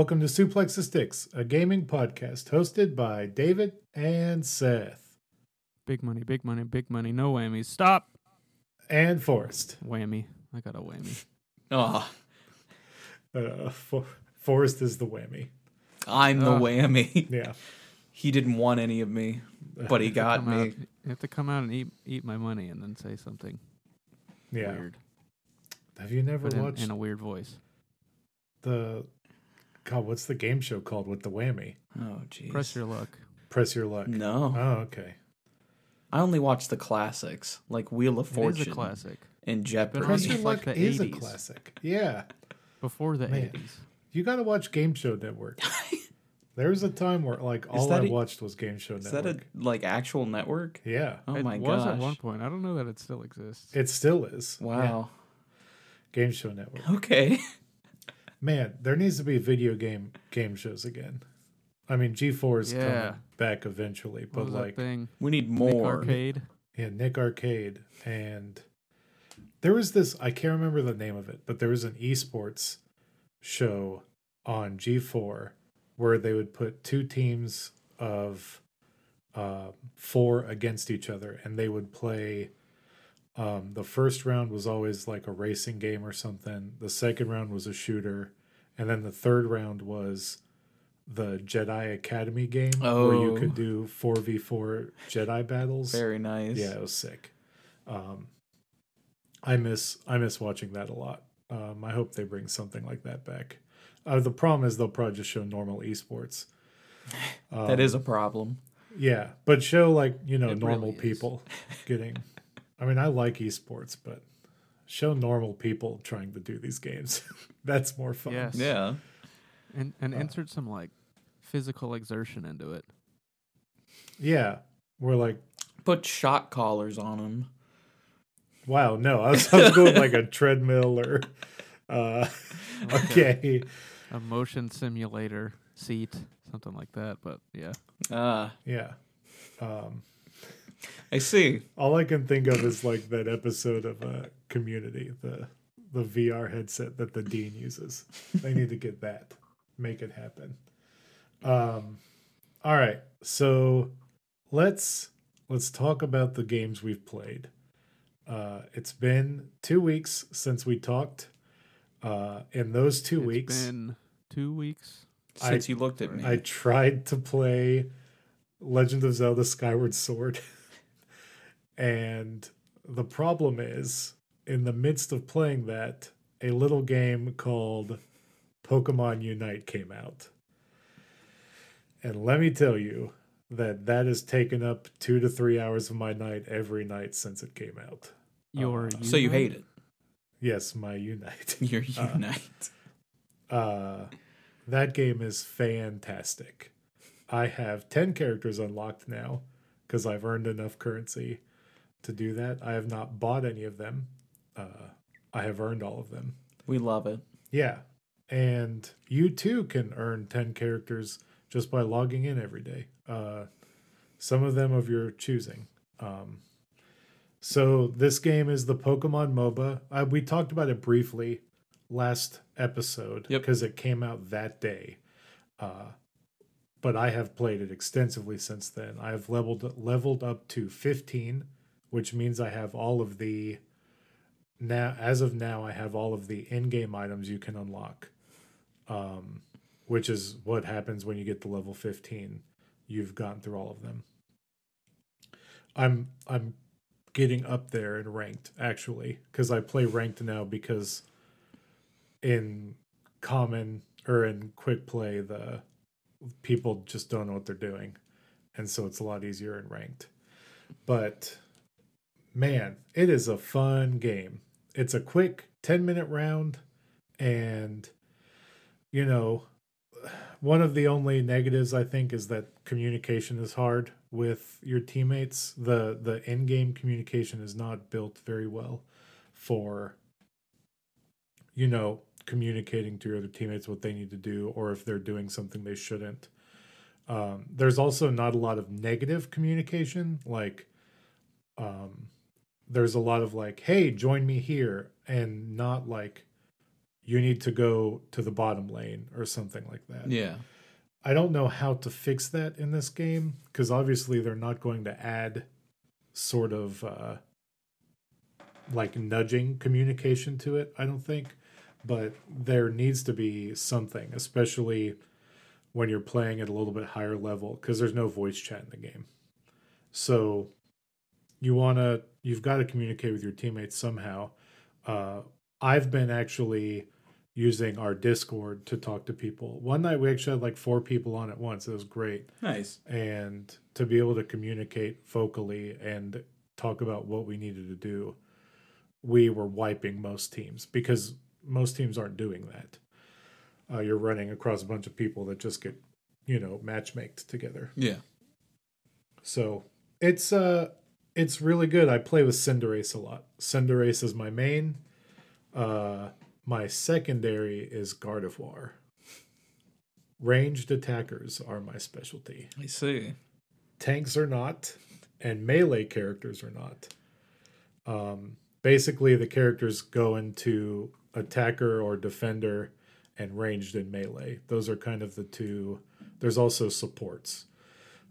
Hi, welcome to Suplex the Sticks, a gaming podcast hosted by David and Seth Big money, big money, big money. No whammies. Stop. and Forrest. Whammy. I got a whammy. Oh, Uh, For- Forrest is the whammy. I'm the Ugh. whammy. Yeah. he didn't want any of me, but he got Come out, me. you have to come out and eat eat my money and then say something Yeah. weird, Have you never but in, watched in a weird voice. the God? What's the game show called with the whammy? Oh, jeez. Press your luck. Press your luck. No, Oh, okay. I only watch the classics like Wheel of It is Fortune a classic. and Jeopardy. Press on your luck like, the is a classic. Yeah. Before the Man. 80s. You got to watch Game Show Network. there was a time where like all that I a- watched was Game Show Network. Is that a like actual network? yeah. Oh it my was gosh! at one point. I don't know that it still exists. It still is. Yeah. Wow. Game Show Network. Okay. Man, there needs to be video game game shows again. I mean, G4 is Yeah. coming back eventually, but like, thing? We need more Nick more. Arcade. yeah, Nick Arcade, and there was this. I can't remember the name of it, but there was an esports show on G4 where they would put two teams of uh, four against each other, and they would play. Um, the first round was always like a racing game or something. The second round was a shooter, and then the third round was the Jedi Academy game where you Oh. could do four v four Jedi battles. Very nice. Yeah, it was sick. Um, I miss I miss watching that a lot. Um, I hope they bring something like that back. Uh, the problem is they'll probably just show normal esports. Um, that is a problem. yeah, but show like you know It normal really people getting. I mean, I like esports, but show normal people trying to do these games. That's more fun. Yes. Yeah. And and Uh, insert some like physical exertion into it. Yeah, we're like, Put shot collars on them. wow, no, I was, I was going like a treadmill or. Uh, okay. A motion simulator seat, something like that. But yeah. Ah, Yeah. Um, I see. all I can think of is like that episode of uh, Community, the the VR headset that the dean uses. They need to get that, make it happen. Um, all right, so let's let's talk about the games we've played. Uh, it's been two weeks since we talked. Uh, in those two It's weeks, been two weeks. I- Since you looked at me. I tried to play Legend of Zelda Skyward Sword. and the problem is, in the midst of playing that, a little game called Pokemon Unite came out. And let me tell you that that has taken up two to three hours of my night every night since it came out. Your Uh, so you hate it. Yes, my Unite. You're Uh, unite. Uh, that game is fantastic. I have 10 characters unlocked now because I've earned enough currency to do that. I have not bought any of them. Uh, I have earned all of them. we love it. Yeah. And you too can earn 10 characters just by logging in every day. Uh, some of them of your choosing. Um, so this game is the Pokemon MOBA. Uh, we talked about it briefly last episode Yep. because it came out that day. Uh, but I have played it extensively since then. I have leveled leveled up to 15, which means I have all of the now as of now I have all of the in-game items you can unlock. Um which is what happens when you get to level 15. You've gotten through all of them. I'm I'm getting up there in ranked actually cuz I play ranked now because in common or in quick play the people just don't know what they're doing and so it's a lot easier in ranked. But man, it is a fun game. It's a quick 10 minute round and you know one of the only negatives I think is that communication is hard with your teammates. The the in-game communication is not built very well for you know communicating to your other teammates what they need to do or if they're doing something they shouldn't. Um, there's also not a lot of negative communication like um, there's a lot of like hey join me here and not like you need to go to the bottom lane or something like that. Yeah. I don't know how to fix that in this game because obviously they're not going to add sort of uh, like nudging communication to it. I don't think, but there needs to be something, especially when you're playing at a little bit higher level because there's no voice chat in the game. So you want to, you've got to communicate with your teammates somehow. Uh, I've been actually using our Discord to talk to people. One night we actually had like four people on at once. It was great. Nice. And to be able to communicate vocally and talk about what we needed to do, we were wiping most teams because most teams aren't doing that. Uh, you're running across a bunch of people that just get, you know, matchmaked together. Yeah. So it's uh it's really good. I play with Cinderace a lot. Cinderace is my main. Uh my secondary is Gardevoir. Ranged attackers are my specialty. I see. Tanks are not, and melee characters are not. Um, basically, the characters go into attacker or defender and ranged in melee. Those are kind of the two. There's also supports.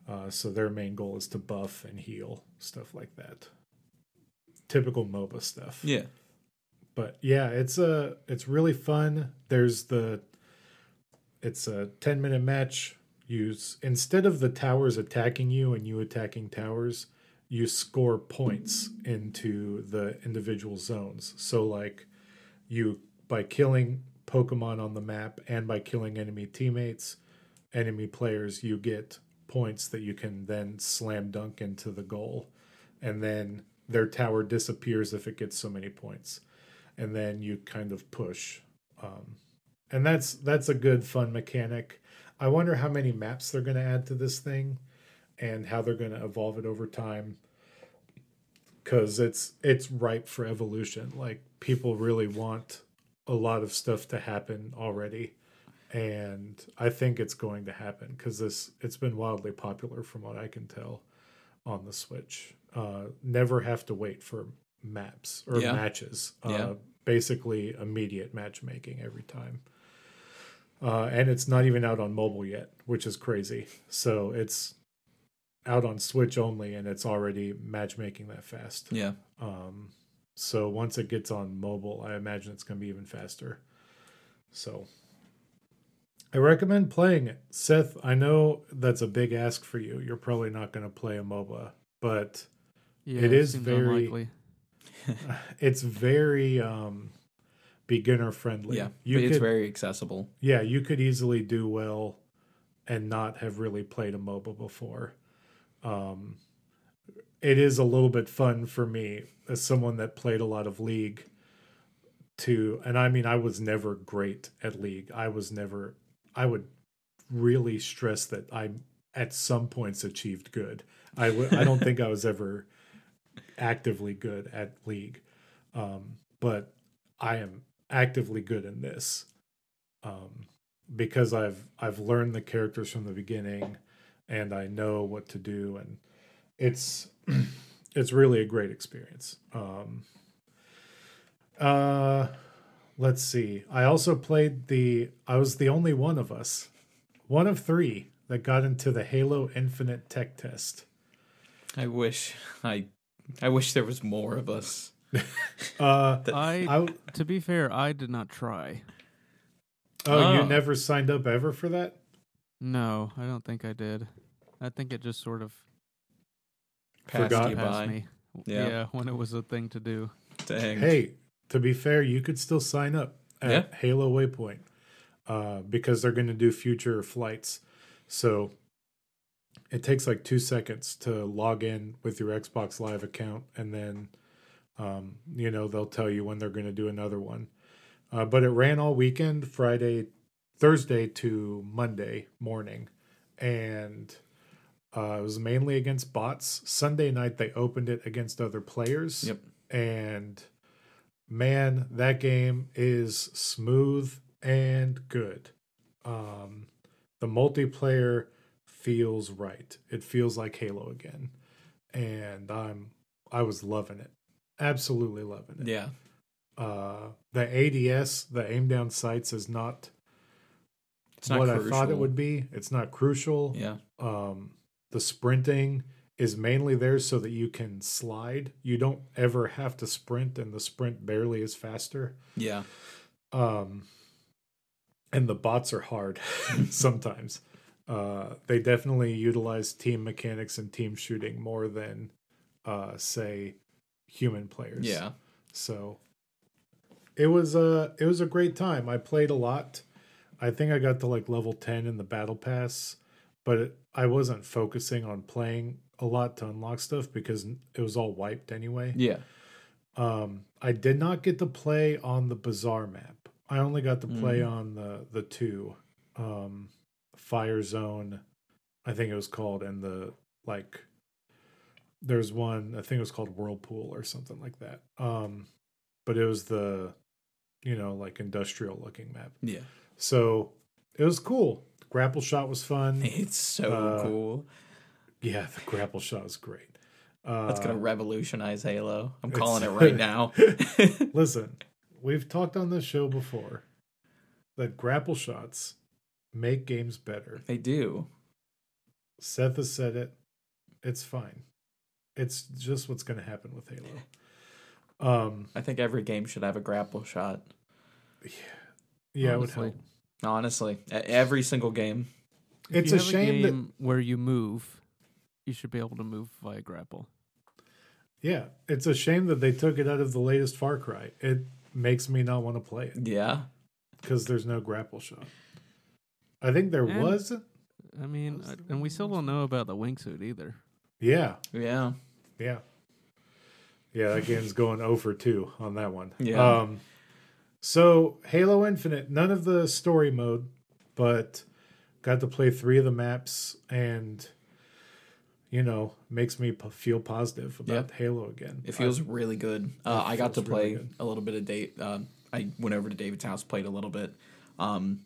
Uh, so their main goal is to buff and heal, stuff like that. Typical MOBA stuff Yeah. but yeah it's a it's really fun there's the it's a 10 minute match s- instead of the towers attacking you and you attacking towers you score points into the individual zones so like you by killing pokemon on the map and by killing enemy teammates enemy players you get points that you can then slam dunk into the goal. And then their tower disappears if it gets so many points. And then you kind of push um, and that's that's a good fun mechanic. I wonder how many maps they're going to add to this thing and how they're going to evolve it over time. Because it's it's ripe for evolution. Like people really want a lot of stuff to happen already and i think it's going to happen because this it's been wildly popular from what i can tell on the switch uh never have to wait for maps or Yeah. matches uh Yeah. basically immediate matchmaking every time uh and it's not even out on mobile yet which is crazy so it's out on switch only and it's already matchmaking that fast Yeah. um, so once it gets on mobile, I imagine it's going to be even faster. So I recommend playing it. Seth, I know that's a big ask for you. You're probably not going to play a MOBA, but Yeah, It is very- it's very um, beginner friendly. Yeah. you but it's could, very accessible. yeah, you could easily do well and not have really played a MOBA before. Um, it is a little bit fun for me as someone that played a lot of League to, and I mean, I was never great at League. I was never, I would really stress that I, at some points, achieved good. I w- I don't think I was ever actively good at League, um, but I am actively good in this um, because I've I've learned the characters from the beginning, and I know what to do, and it's it's really a great experience. Um, uh, let's see. I also played the. I was the only one of us, one of three that got into the Halo Infinite tech test. I wish I I wish there was more of us. Uh, I, I to be fair, I did not try. oh, you Oh. never signed up ever for that? No, I don't think I did. I think it just sort of Passed Forgot. you passed by. me. Yeah. when it was a thing to do. Dang. Hey, to be fair, you could still sign up at Yeah. Halo Waypoint uh, because they're going to do future flights. So it takes like two seconds to log in with your Xbox Live account, and then um, you know they'll tell you when they're going to do another one. Uh, but it ran all weekend, Friday, Thursday to Monday morning, and uh, it was mainly against bots. Sunday night they opened it against other players Yep. and man, that game is smooth and good. Um, the multiplayer feels right. It feels like Halo again, and I'm I was loving it, absolutely loving it. Yeah. Uh, the ADS, the aim down sights, is not, It's not what crucial. I thought it would be. It's not crucial. Yeah. Um, the sprinting is mainly there so that you can slide. You don't ever have to sprint, and the sprint barely is faster. Yeah. Um, and the bots are hard sometimes. Uh, they definitely utilize team mechanics and team shooting more than, uh, say, human players. Yeah. So it was a it was a great time. I played a lot. I think I got to like level 10 in the battle pass, but it, I wasn't focusing on playing a lot to unlock stuff because it was all wiped anyway. Yeah. Um I did not get to play on the bazaar map. I only got to play Mm. on the the two um Fire Zone I think it was called and the like there's one I think it was called Whirlpool or something like that. Um but it was the you know like industrial looking map. Yeah. So it was cool. grapple shot was fun. It's so Uh, cool. Yeah, the grapple shot was great. Uh, That's gonna revolutionize Halo. I'm calling it right now. Listen, we've talked on this show before that grapple shots make games better. they do. Seth has said it. It's fine. It's just what's going to happen with Halo. Um, I think every game should have a grapple shot. yeah, it would Honestly. help. Honestly, every single game. If It's a have shame that- where you move, you should be able to move via grapple. Yeah, it's a shame that they took it out of the latest Far Cry. It makes me not want to play it Yeah. because there's no grapple shot. I think there And- was. I mean, Was and we still don't know about the wingsuit either. Yeah, Yeah. Yeah. Yeah, that game's going over 2 on that one. Yeah. Um so Halo Infinite, none of the story mode, but got to play 3 of the maps and you know, makes me p- feel positive about Halo again. It feels really good. Uh, I got to feels really play a little bit of Dave. Uh, I went over to David's house, played a little bit. Um,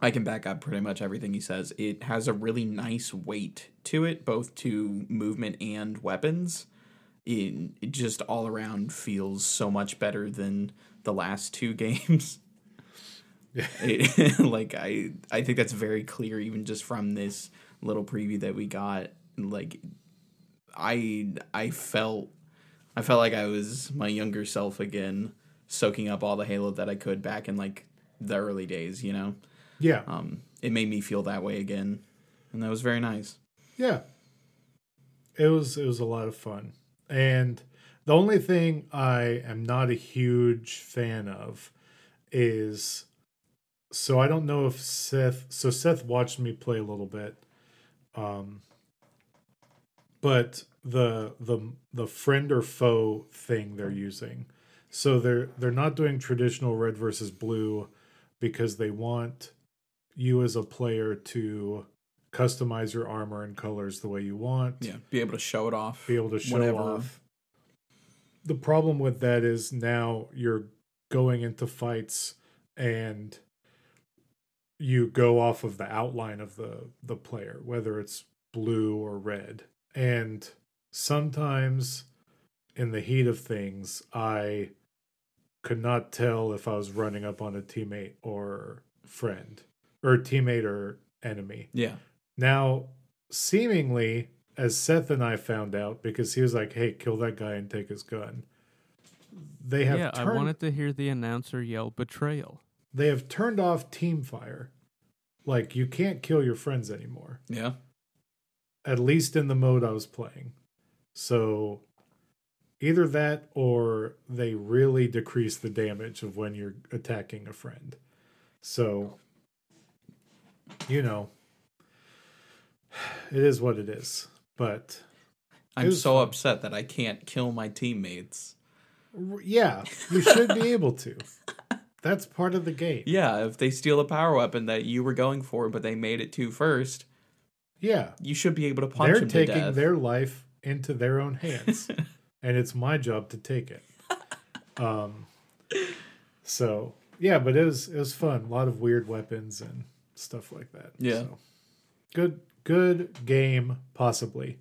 I can back up pretty much everything he says. It has a really nice weight to it, both to movement and weapons. It, it just all around feels so much better than the last two games. It- like I, I think that's very clear, even just from this little preview that we got. Like, I, I felt, I felt like I was my younger self again, soaking up all the Halo that I could back in like the early days. You know, Yeah. um, it made me feel that way again, and that was very nice. Yeah. It was it was a lot of fun. And the only thing I am not a huge fan of is so I don't know if Seth so Seth watched me play a little bit. Um but the the the friend or foe thing they're using. So they're they're not doing traditional red versus blue because they want you as a player to customize your armor and colors the way you want. Yeah, be able to show it off. Be able to show whenever. off. The problem with that is now you're going into fights and you go off of the outline of the the player, whether it's blue or red. And sometimes in the heat of things, I could not tell if I was running up on a teammate or friend or teammate or enemy. Yeah, Now, seemingly, as Seth and I found out, because he was like, "Hey, kill that guy and take his gun," they have yeah, turned I wanted to hear the announcer yell betrayal. they have turned off team fire. Like you can't kill your friends anymore. yeah, At least in the mode I was playing. So either that or they really decrease the damage of when you're attacking a friend. So you know, it is what it is. But I'm so fun. upset that I can't kill my teammates. yeah, you should be able to. That's part of the game. Yeah, if they steal a power weapon that you were going for, but they made it to first, Yeah. you should be able to punch They're to taking their life into their own hands. and it's my job to take it. Um so yeah, but it was it was fun. A lot of weird weapons and stuff like that. Yeah. So, good good game, possibly.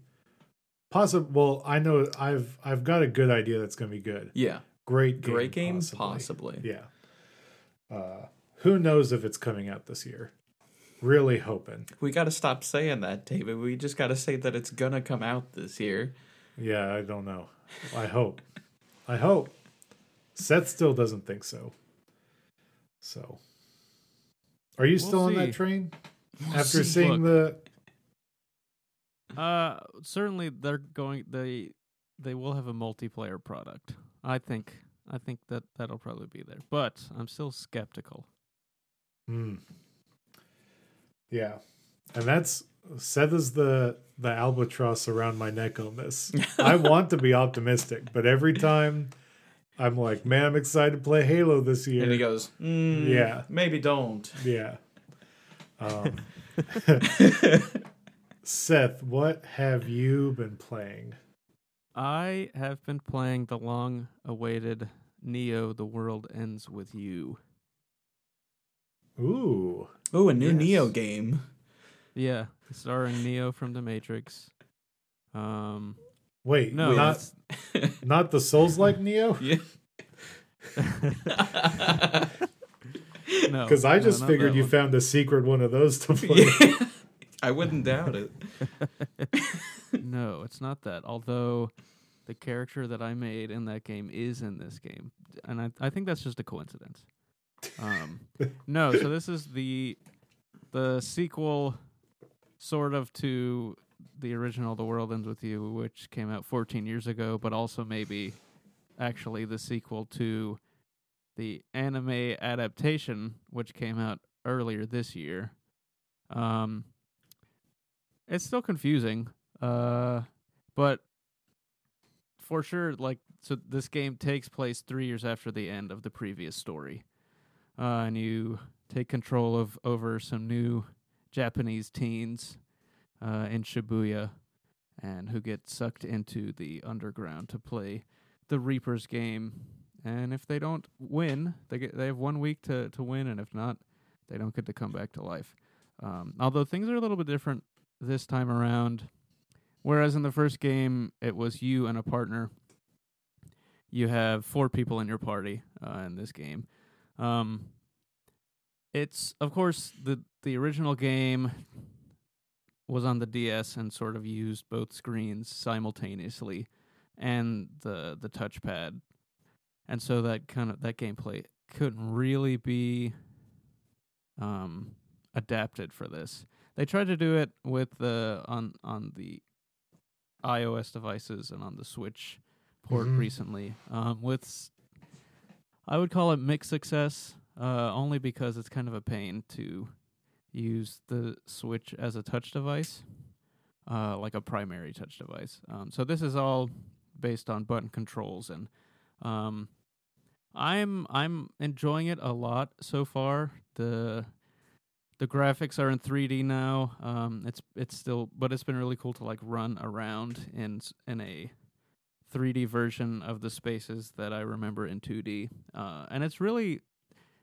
Possible well, I know I've I've got a good idea that's gonna be good. yeah, great game. Great game, possibly. possibly. Yeah. Uh, who knows if it's coming out this year? Really hoping. We got to stop saying that, David. We just got to say that it's gonna come out this year. Yeah, I don't know. I hope. I hope. Seth still doesn't think so. So, are you We'll still on that train after see. seeing Uh, certainly they're going. They they will have a multiplayer product. I think. I think that that'll probably be there, but I'm still skeptical. the? Hmm. Yeah, and that's Seth is the the albatross around my neck on this. I want to be optimistic, but every time I'm like, man, I'm excited to play Halo this year. And he goes, mm, Yeah. maybe don't. Yeah. Um, Seth, what have you been playing? I have been playing the long-awaited Neo: The World Ends with You. Ooh. Oh, a new Yes. Neo game. Yeah, starring Neo from The Matrix. Um, Wait, no, not not the Souls like Neo? Yeah. no, Because I just not figured you one. found a secret one of those to play. Yeah. I wouldn't doubt it. no, it's not that. Although the character that I made in that game is in this game, and I I think that's just a coincidence. Um, no, so this is the the sequel, sort of to the original "The World Ends with You," which came out 14 years ago, but also maybe actually the sequel to the anime adaptation, which came out earlier this year. Um, it's still confusing, uh, but for sure, like, so this game takes place three years after the end of the previous story, uh, and you take control of over some new Japanese teens uh, in Shibuya, and who get sucked into the underground to play the Reapers game. And if they don't win, they get they have one week to to win, and if not, they don't get to come back to life. Um, although things are a little bit different this time around. Whereas in the first game, it was you and a partner. You have four people in your party uh, in this game. Um, it's of course the the original game was on the DS and sort of used both screens simultaneously and the the touchpad, and so that kind of that gameplay couldn't really be um, adapted for this. They tried to do it with the on on the iOS devices and on the Switch port Mhm. recently. Um, with I would call it mixed success, uh, only because it's kind of a pain to use the Switch as a touch device, uh, like a primary touch device. Um, so this is all based on button controls, and um, I'm I'm enjoying it a lot so far. The the graphics are in 3D now. Um, it's it's still, but it's been really cool to like run around in in a 3D version of the spaces that I remember in 2D, uh, and it's really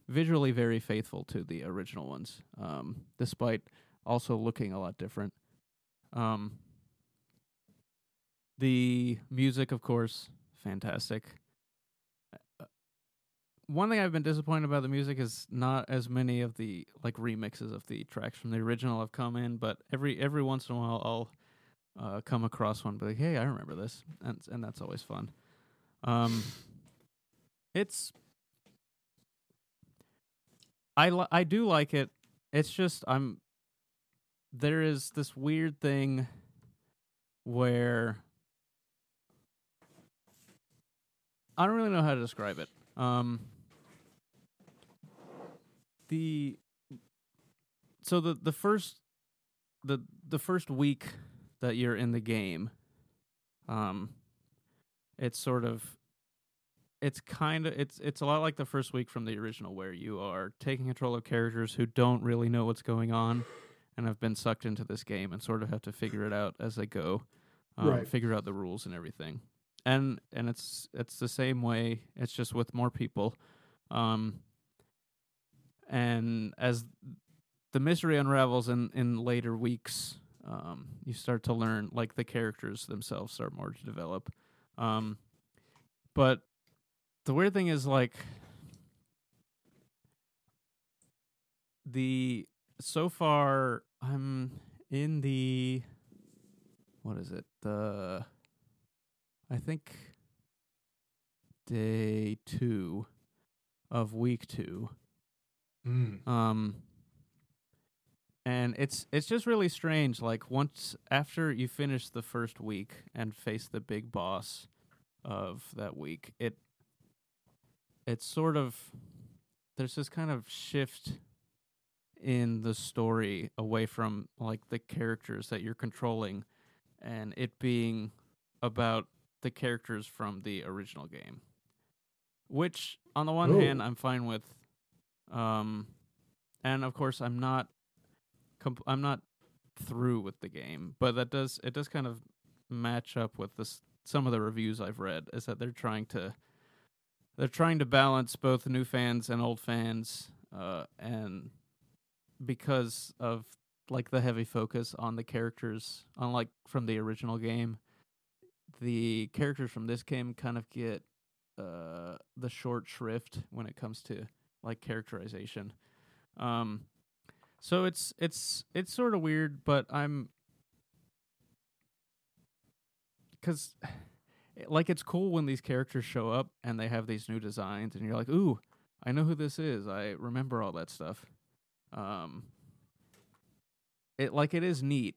visually very faithful to the original ones, um, despite also looking a lot different. Um, the music, of course, fantastic. Uh, One thing I've been disappointed about the music is not as many of the like remixes of the tracks from the original have come in, but every every once in a while I'll uh, come across one, be like, "Hey, I remember this," and and that's always fun. Um, it's I li- I do like it. It's just I'm there is this weird thing where I don't really know how to describe it. Um the so the the first the the first week that you're in the game. Um it's sort of it's kind of it's it's a lot like the first week from the original where you are taking control of characters who don't really know what's going on and have been sucked into this game and sort of have to figure it out as they go um, Right. figure out the rules and everything. And and it's it's the same way it's just with more people. Um and as the mystery unravels in in later weeks um you start to learn like the characters themselves start more to develop um but the weird thing is like the so far I'm in the what is it? The I think day 2 of week 2. Mm. Um and it's it's just really strange like once after you finish the first week and face the big boss of that week it it's sort of there's this kind of shift in the story away from like the characters that you're controlling and it being about the characters from the original game which on the one Ooh. hand I'm fine with um and of course I'm not I'm not through with the game but that does it does kind of match up with this some of the reviews I've read is that they're trying to they're trying to balance both new fans and old fans uh, and because of like the heavy focus on the characters unlike from the original game the characters from this game kind of get uh, the short shrift when it comes to like characterization. Um so it's it's it's sort of weird but i'm cuz like it's cool when these characters show up and they have these new designs and you're like ooh i know who this is. I remember all that stuff. Um it like it is neat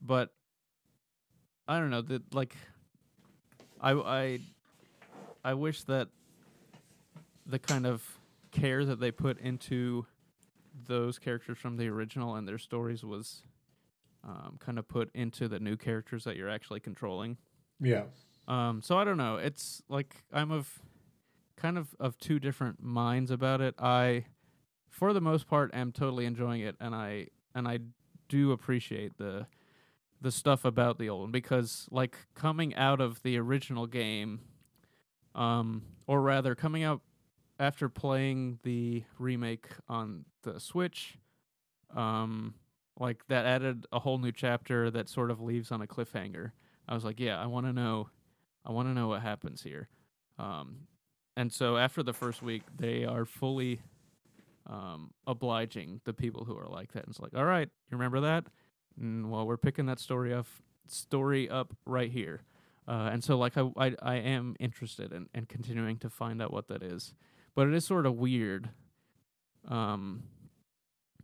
but i don't know that like i i i wish that the kind of care that they put into those characters from the original and their stories was um, kind of put into the new characters that you're actually controlling Yeah. um, so I don't know. It's like I'm of kind of of two different minds about it. I, for the most part, am totally enjoying it, and I and I do appreciate the the stuff about the old one because like coming out of the original game, um, or rather coming out after playing the remake on the Switch, um, like that added a whole new chapter that sort of leaves on a cliffhanger. I was like, yeah, I want to know I want to know what happens here. Um, and so after the first week, they are fully um, obliging the people who are like that. And it's like, all right, you remember that? Mm, well, we're picking that story up, story up right here. Uh, and so, like, I, I, I am interested in, in continuing to find out what that is. But it is sort of weird, um,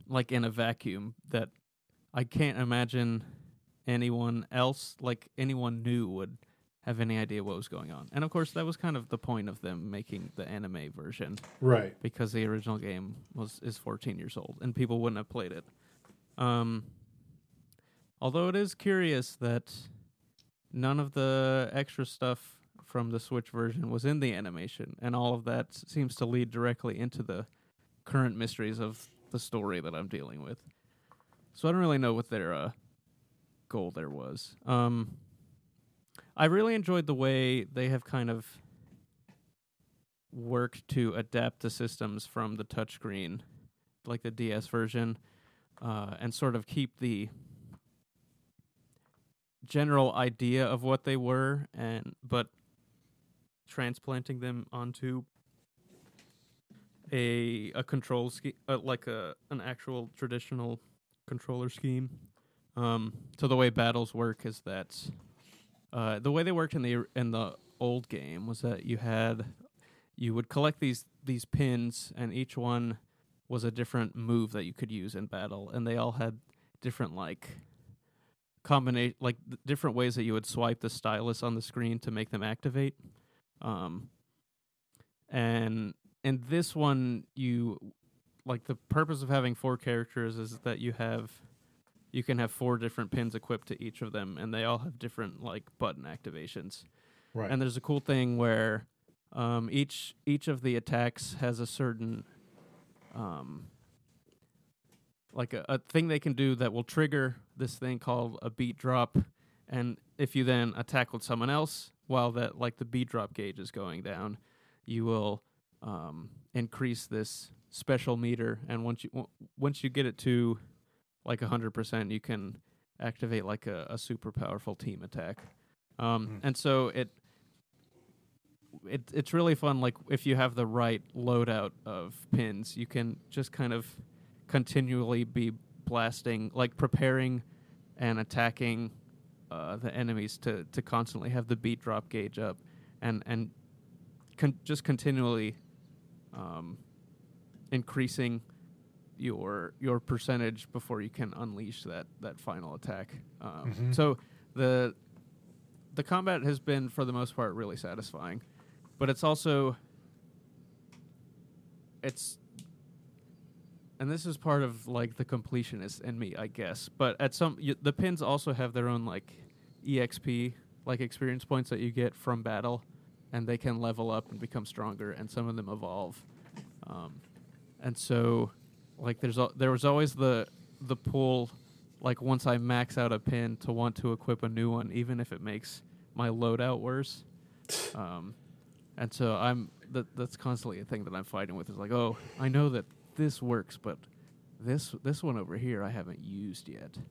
like in a vacuum, that I can't imagine anyone else, like anyone new, would have any idea what was going on. And of course, that was kind of the point of them making the anime version Right. because the original game was is 14 years old and people wouldn't have played it. Um, although it is curious that none of the extra stuff from the Switch version was in the animation, and all of that seems to lead directly into the current mysteries of the story that I'm dealing with. So I don't really know what their uh, goal there was. Um, I really enjoyed the way they have kind of worked to adapt the systems from the touchscreen, like the DS version, uh, and sort of keep the general idea of what they were, and but transplanting them onto a a control scheme, uh, like a an actual traditional controller scheme. Um, so the way battles work is that uh, the way they worked in the in the old game was that you had you would collect these these pins and each one was a different move that you could use in battle and they all had different like combination like different ways that you would swipe the stylus on the screen to make them activate um and in this one you like the purpose of having four characters is that you have you can have four different pins equipped to each of them and they all have different like button activations Right. and there's a cool thing where um, each each of the attacks has a certain um, like a, a thing they can do that will trigger this thing called a beat drop and if you then attack with someone else while that like the beat drop gauge is going down you will um, increase this special meter and once you w- once you get it to like 100% you can activate like a, a super powerful team attack um, Mm. and so it it, it's really fun. Like if you have the right loadout of pins, you can just kind of continually be blasting, like preparing and attacking uh, the enemies to to constantly have the beat drop gauge up, and and con- just continually um, increasing your your percentage before you can unleash that that final attack. Um, Mhm. So the the combat has been for the most part really satisfying, but it's also it's and this is part of like the completionist in me, I guess. But at some y the pins also have their own like exp like experience points that you get from battle, and they can level up and become stronger, and some of them evolve. Um, and so, like, there's al- there was always the the pull, like once I max out a pin to want to equip a new one, even if it makes my loadout worse. Um, and so I'm that that's constantly a thing that I'm fighting with. Is like, oh, I know that this works, but this this one over here I haven't used yet.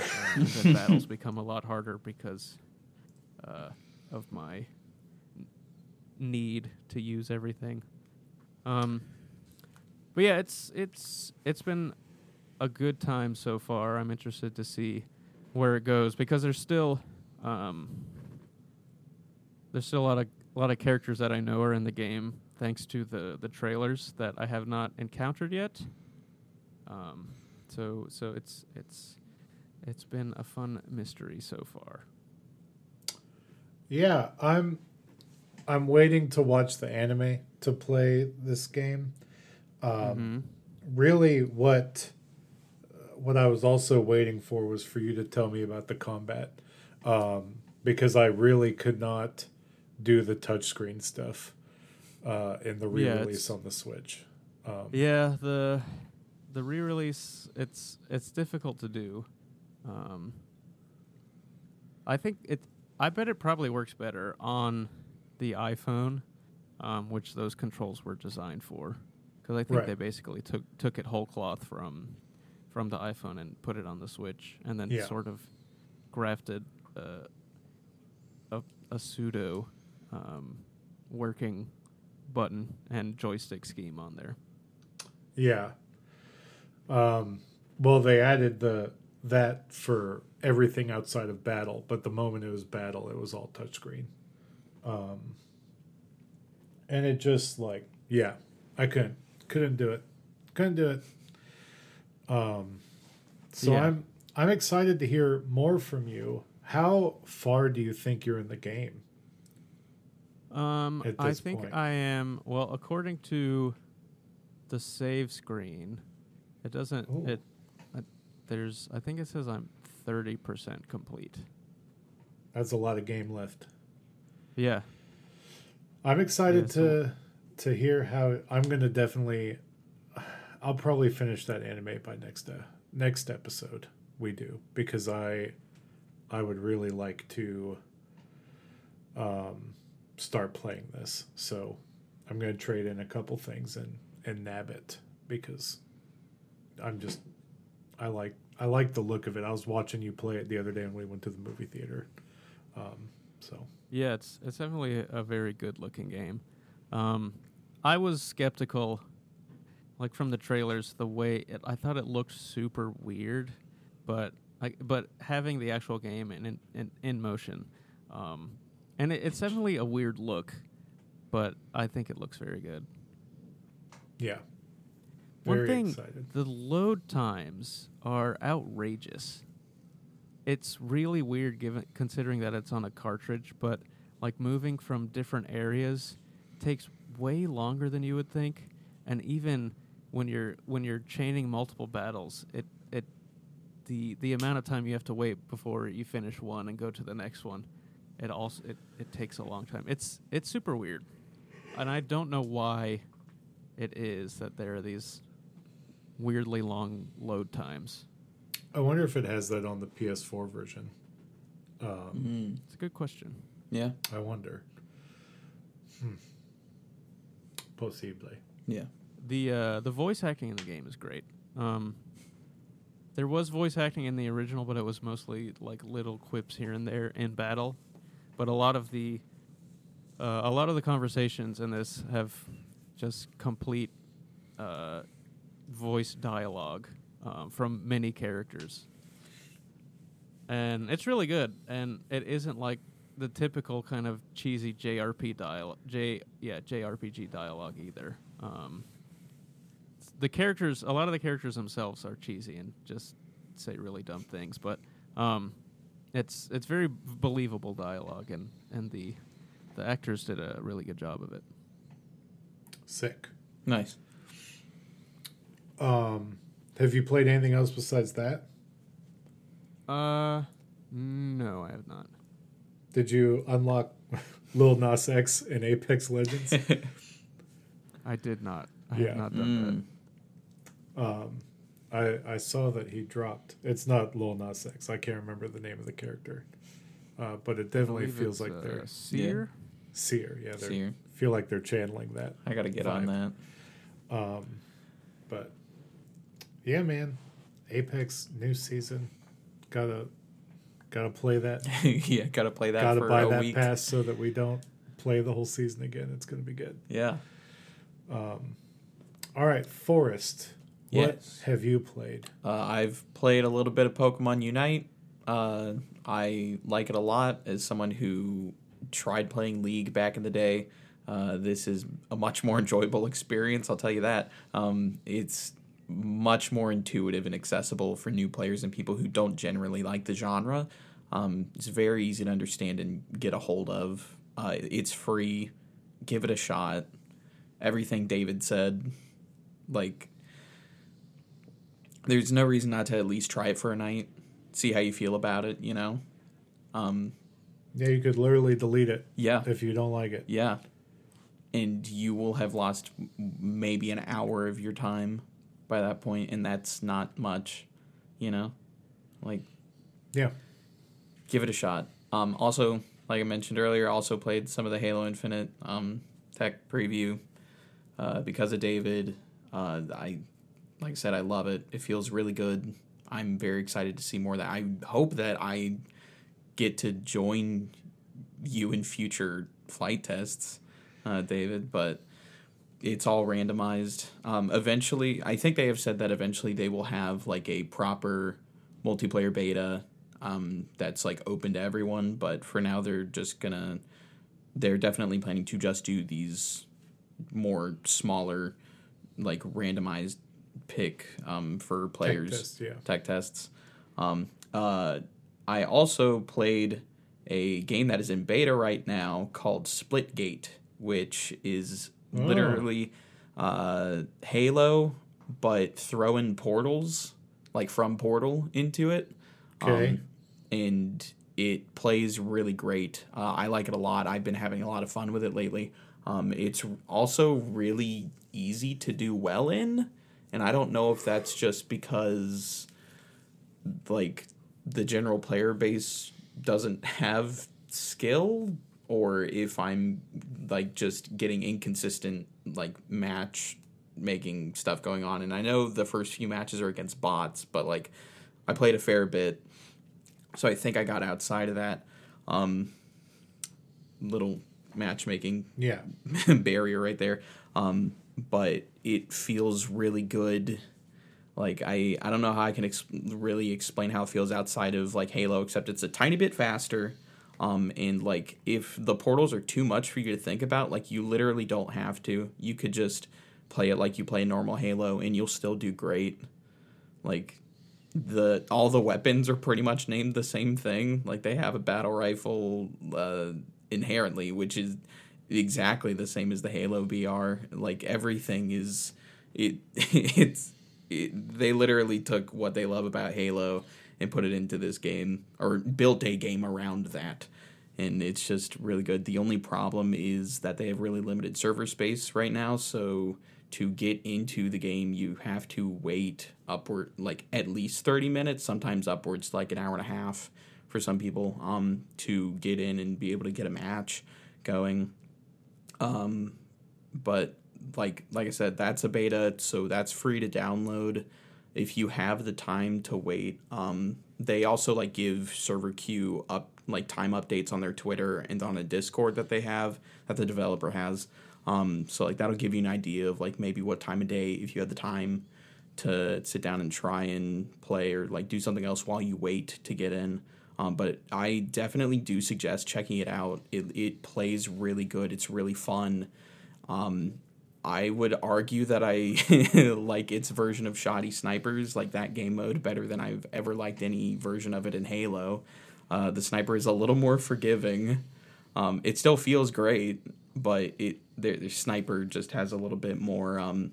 Uh, then battles become a lot harder because uh, of my n- need to use everything. Um, but yeah, it's it's it's been a good time so far. I'm interested to see where it goes because there's still um, there's still a lot of a lot of characters that I know are in the game thanks to the the trailers that I have not encountered yet. Um, so so it's it's it's been a fun mystery so far. Yeah, I'm I'm waiting to watch the anime to play this game. Um, Mhm. Really, what what I was also waiting for was for you to tell me about the combat, um, because I really could not do the touchscreen stuff uh, in the re-release it's- on the Switch. Um, Yeah, the the re-release it's it's difficult to do. Um, I think it. I bet it probably works better on the iPhone, um, which those controls were designed for. Because I think Right. they basically took took it whole cloth from from the iPhone and put it on the Switch, and then Yeah. sort of grafted uh, a a pseudo um, working button and joystick scheme on there. Yeah. Um, well, they added the that for everything outside of battle, but the moment it was battle, it was all touchscreen. Um, and it just like yeah, I couldn't couldn't do it, couldn't do it. Um, so Yeah. I'm I'm excited to hear more from you. How far do you think you're in the game? Um, I think point? I am. Well, according to the save screen, it doesn't. Ooh. It uh, there's. I think it says I'm thirty percent complete. That's a lot of game left. Yeah. I'm excited Yeah, so- to to hear how I'm gonna definitely. I'll probably finish that anime by next uh, next episode we do because I I would really like to um, start playing this. So I'm gonna trade in a couple things and and nab it because I'm just I like I like the look of it. I was watching you play it the other day when we went to the movie theater. Um, so Yeah, it's it's definitely a, very good looking game. Um, I was skeptical, like from the trailers, the way it, I thought it looked super weird, but I, but having the actual game in, in, in motion, um, and it, it's definitely a weird look, but I think it looks very good. yeah, One thing, excited. the load times are outrageous. It's really weird given considering that it's on a cartridge, but like moving from different areas takes way longer than you would think, and even when you're when you're chaining multiple battles, it it the the amount of time you have to wait before you finish one and go to the next one, it also it, it takes a long time. It's it's super weird, and I don't know why it is that there are these weirdly long load times. I wonder if it has that on the PS4 version. Um, Mm, It's a good question. yeah, I wonder. Hmm. Possibly. yeah. The uh, the voice acting in the game is great. Um, there was voice acting in the original, but it was mostly like little quips here and there in battle. But a lot of the uh, a lot of the conversations in this have just complete uh, voice dialogue um, from many characters, and it's really good. And it isn't like the typical kind of cheesy JRP dialogue, J yeah JRPG dialogue either. Um, the characters, a lot of the characters themselves are cheesy and just say really dumb things, but um, it's it's very believable dialogue, and and the the actors did a really good job of it. Sick. Nice. Um, have you played anything else besides that? Uh, no, I have not. Did you unlock Lil Nas X in Apex Legends? I did not. I Yeah. have not done Mm. um, I I saw that he dropped. It's not Lil Nas X. I can't remember the name of the character, uh, but it definitely feels like uh, they're Seer. seer. Yeah, they Seer. feel like they're channeling that. I got to get on that. Um, but yeah, man, Apex new season. Gotta gotta play that. yeah, got to play that gotta for buy a that week. pass so that we don't play the whole season again. It's gonna be good. Yeah. Um, all right, Forest. What Yes. have you played? Uh, I've played a little bit of Pokemon Unite. Uh, I like it a lot as someone who tried playing League back in the day. Uh, this is a much more enjoyable experience, I'll tell you that. Um, it's much more intuitive and accessible for new players and people who don't generally like the genre. Um, it's very easy to understand and get a hold of. Uh, it's free. Give it a shot. Everything David said, like, there's no reason not to at least try it for a night, see how you feel about it. You know, um, Yeah, you could literally delete it yeah, if you don't like it. yeah, and you will have lost maybe an hour of your time by that point, and that's not much. You know, like Yeah. give it a shot. Um, also, like I mentioned earlier, also played some of the Halo Infinite um, tech preview uh, because of David. Uh, I, like I said, I love it. It feels really good. I'm very excited to see more of that. I hope that I get to join you in future flight tests, uh, David. But it's all randomized. Um, eventually, I think they have said that eventually they will have like a proper multiplayer beta um, that's like open to everyone. But for now, they're just gonna. They're definitely planning to just do these more smaller, like randomized pick um, for players Tech test, yeah. tech tests. Um, uh, I also played a game that is in beta right now called Splitgate, which is Oh. literally uh, Halo, but throwing portals, like from Portal into it. Okay. Um, and it plays really great. Uh, I like it a lot. I've been having a lot of fun with it lately. Um, it's also really easy to do well in, and I don't know if that's just because like the general player base doesn't have skill or if I'm like just getting inconsistent like match making stuff going on and I know the first few matches are against bots but like I played a fair bit so I think I got outside of that um little matchmaking Yeah. barrier right there. Um, but it feels really good. Like I, I don't know how I can ex- really explain how it feels outside of like Halo, except it's a tiny bit faster. Um, and like if the portals are too much for you to think about, like you literally don't have to. You could just play it like you play normal Halo, and you'll still do great. Like the all the weapons are pretty much named the same thing. Like they have a battle rifle uh, inherently, which is exactly the same as the Halo BR. Like everything is it it's it, they literally took what they love about Halo and put it into this game or built a game around that. And it's just really good. The only problem is that they have really limited server space right now, so to get into the game you have to wait upward like at least 30 minutes, sometimes upwards like an hour and a half for some people um to get in and be able to get a match going. Um, but like like I said, that's a beta, so that's free to download. if you have the time to wait, um, they also like give server queue up like time updates on their Twitter and on a Discord that they have that the developer has. Um, so like that'll give you an idea of like maybe what time of day if you had the time to sit down and try and play or like do something else while you wait to get in. Um, but I definitely do suggest checking it out. It, it plays really good. It's really fun. Um, I would argue that I like its version of Shotty Snipers, like that game mode, better than I've ever liked any version of it in Halo. Uh, the sniper is a little more forgiving. Um, it still feels great, but it the, the sniper just has a little bit more um,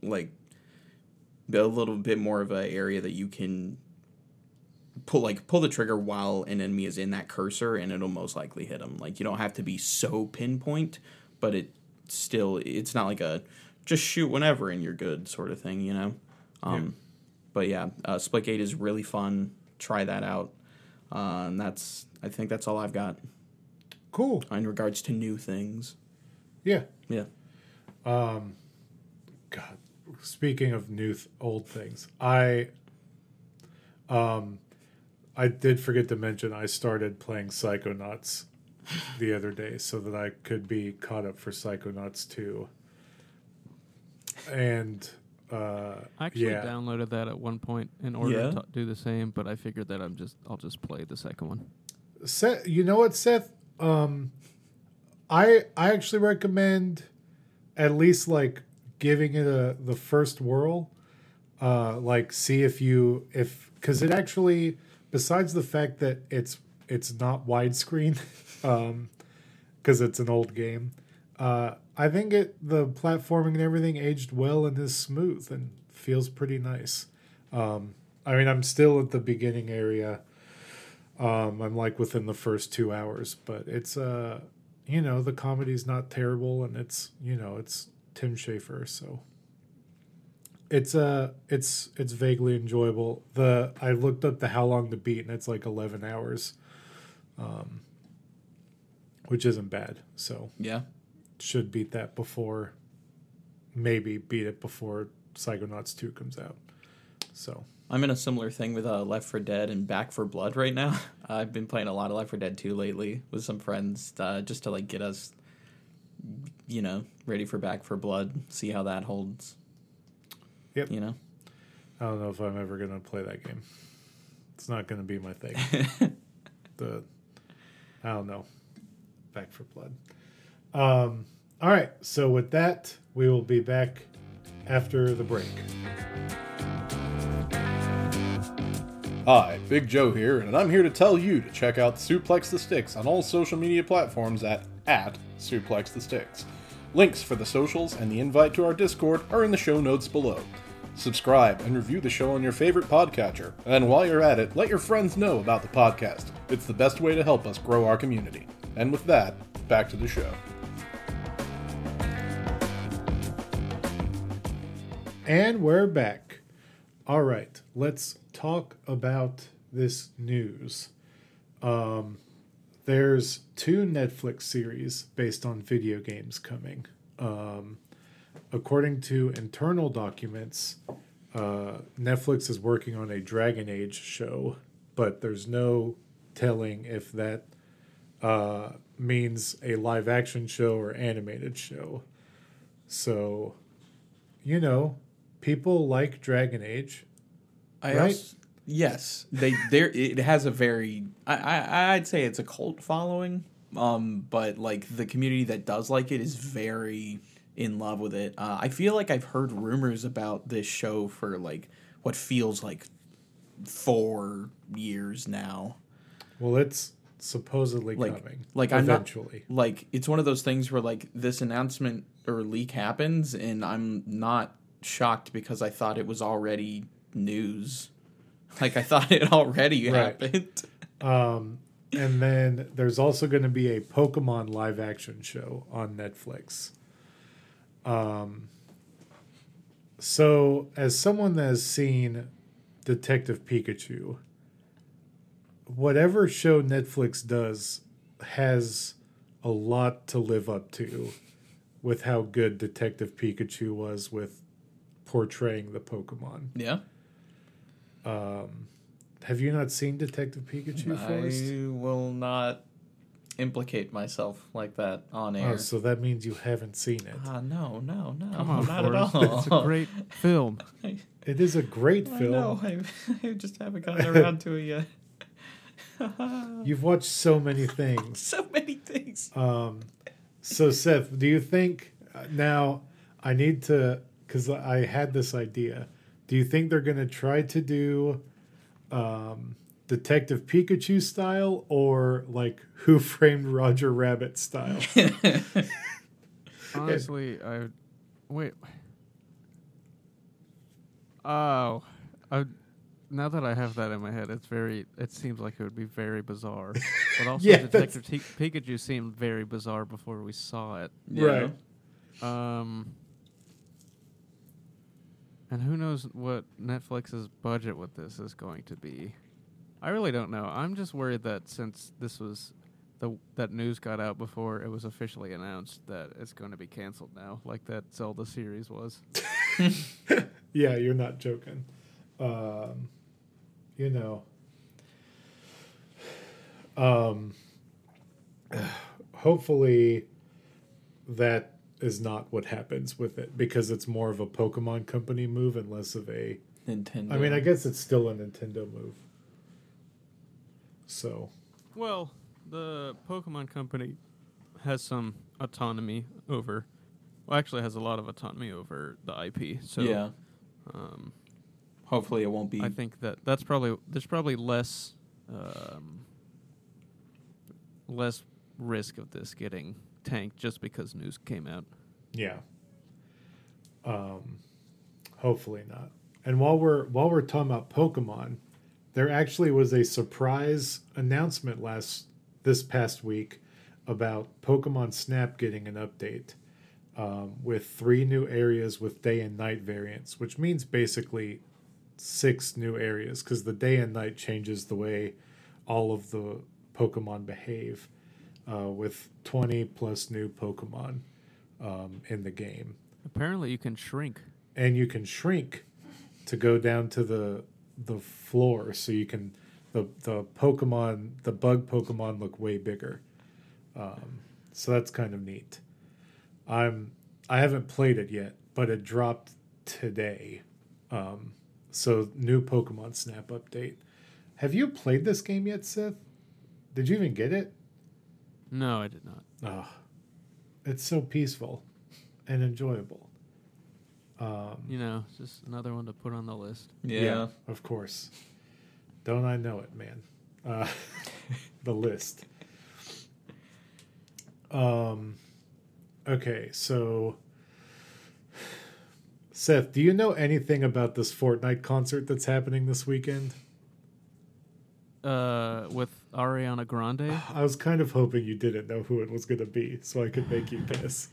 like a little bit more of an area that you can pull like pull the trigger while an enemy is in that cursor and it'll most likely hit them like you don't have to be so pinpoint but it still it's not like a just shoot whenever and you're good sort of thing you know? Um yeah. but yeah uh, splitgate is really fun. Try that out. Uh, and that's i think that's all i've got. Cool. In regards to new things. Yeah. Yeah. Um god speaking of new th- old things i um I did forget to mention I started playing Psychonauts the other day so that I could be caught up for Psychonauts 2. And uh, I actually yeah. downloaded that at one point in order Yeah? to do the same, but I figured that I'm just I'll just play the second one. Seth, you know what, Seth? Um, I I actually recommend at least like giving it a the first whirl. Uh, like see if you if because it actually besides the fact that it's it's not widescreen, um, because it's an old game. Uh, I think it the platforming and everything aged well and is smooth and feels pretty nice. Um, I mean, I'm still at the beginning area. Um, I'm like within the first two hours, but it's uh, you know, the comedy's not terrible, and it's you know, it's Tim Schafer, so it's uh it's it's vaguely enjoyable. The I looked up the how long to beat, and it's like eleven hours, um, which isn't bad. So yeah should beat that before, maybe beat it before Psychonauts two comes out. So I'm in a similar thing with uh, Left 4 Dead and Back 4 Blood right now. I've been playing a lot of Left 4 Dead 2 lately with some friends, uh, just to like get us, you know, ready for Back 4 Blood. See how that holds. Yep. You know. I don't know if I'm ever gonna play that game. It's not gonna be my thing. the I don't know. Back 4 Blood. Um, all right. So with that, we will be back after the break. Hi, Big Joe here, and I'm here to tell you to check out Suplex the Sticks on all social media platforms at, at Suplex the Sticks. Links for the socials and the invite to our Discord are in the show notes below. Subscribe and review the show on your favorite podcatcher, and while you're at it, let your friends know about the podcast. It's the best way to help us grow our community. And with that, back to the show. And we're back. All right, let's talk about this news. Um, there's two Netflix series based on video games coming. Um, according to internal documents, uh, Netflix is working on a Dragon Age show, but there's no telling if that uh, means a live action show or animated show. So, you know, people like Dragon Age. I Right? also, yes, they there. It has a very. I, I I'd say it's a cult following. Um, but like the community that does like it is very in love with it. Uh, I feel like I've heard rumors about this show for like what feels like four years now. Well, it's supposedly Like- coming. like I'm not- Like it's one of those things where like this announcement or leak happens, and I'm not shocked because I thought it was already news. Like I thought it already Right. happened. Um, and then there's also going to be a Pokemon live action show on Netflix. Um, so, as someone that has seen Detective Pikachu, whatever show Netflix does has a lot to live up to with how good Detective Pikachu was with portraying the Pokemon. Yeah. Um, have you not seen Detective Pikachu, Forrest? I will not implicate myself like that on air. Oh, so that means you haven't seen it. Ah, no, no, no, Come on, not at Forrest. all. It's a great film. It is a great I film. know. I, I just haven't gotten around to it yet. You've watched so many things. so many things. Um, so Seth, do you think uh, now I need to because I had this idea. Do you think they're going to try to do um, Detective Pikachu style or like Who Framed Roger Rabbit style? Honestly, I wait. Oh, I, now that I have that in my head, it's very. It seems like it would be very bizarre. But also, Yeah, Detective T- Pikachu seemed very bizarre before we saw it. Right. Um, and who knows what Netflix's budget with this is going to be? I really don't know. I'm just worried that since this was the that news got out before it was officially announced that it's going to be canceled now, like that Zelda series was. Yeah, you're not joking. Um, you know. Um, hopefully, that is not what happens with it because it's more of a Pokemon company move and less of a. Nintendo. I mean, I guess it's still a Nintendo move. So, Well, the Pokemon Company has some autonomy over. Well, actually, has a lot of autonomy over the IP. So yeah. um, Hopefully, it won't be. I think that that's probably there's probably less um, less risk of this getting tanked just because news came out. yeah. Um, hopefully not. And while we're while we're talking about Pokemon, there actually was a surprise announcement last this past week about Pokemon Snap getting an update um, with three new areas with day and night variants, which means basically six new areas because the day and night changes the way all of the Pokemon behave uh, with 20 plus new Pokemon um, in the game. Apparently, you can shrink. and you can shrink to go down to the the floor so you can the the pokemon the bug pokemon look way bigger. Um, so that's kind of neat. I'm i haven't played it yet but it dropped today. Um, so new pokemon snap update. Have you played this game yet seth? Did you even get it No, I did not. oh, it's so peaceful and enjoyable um, You know, just another one to put on the list. yeah. of course. Don't I know it, man? Uh, the list. Um, okay, so Seth, do you know anything about this Fortnite concert that's happening this weekend? Uh, with Ariana Grande. I was kind of hoping you didn't know who it was going to be, so I could make you piss.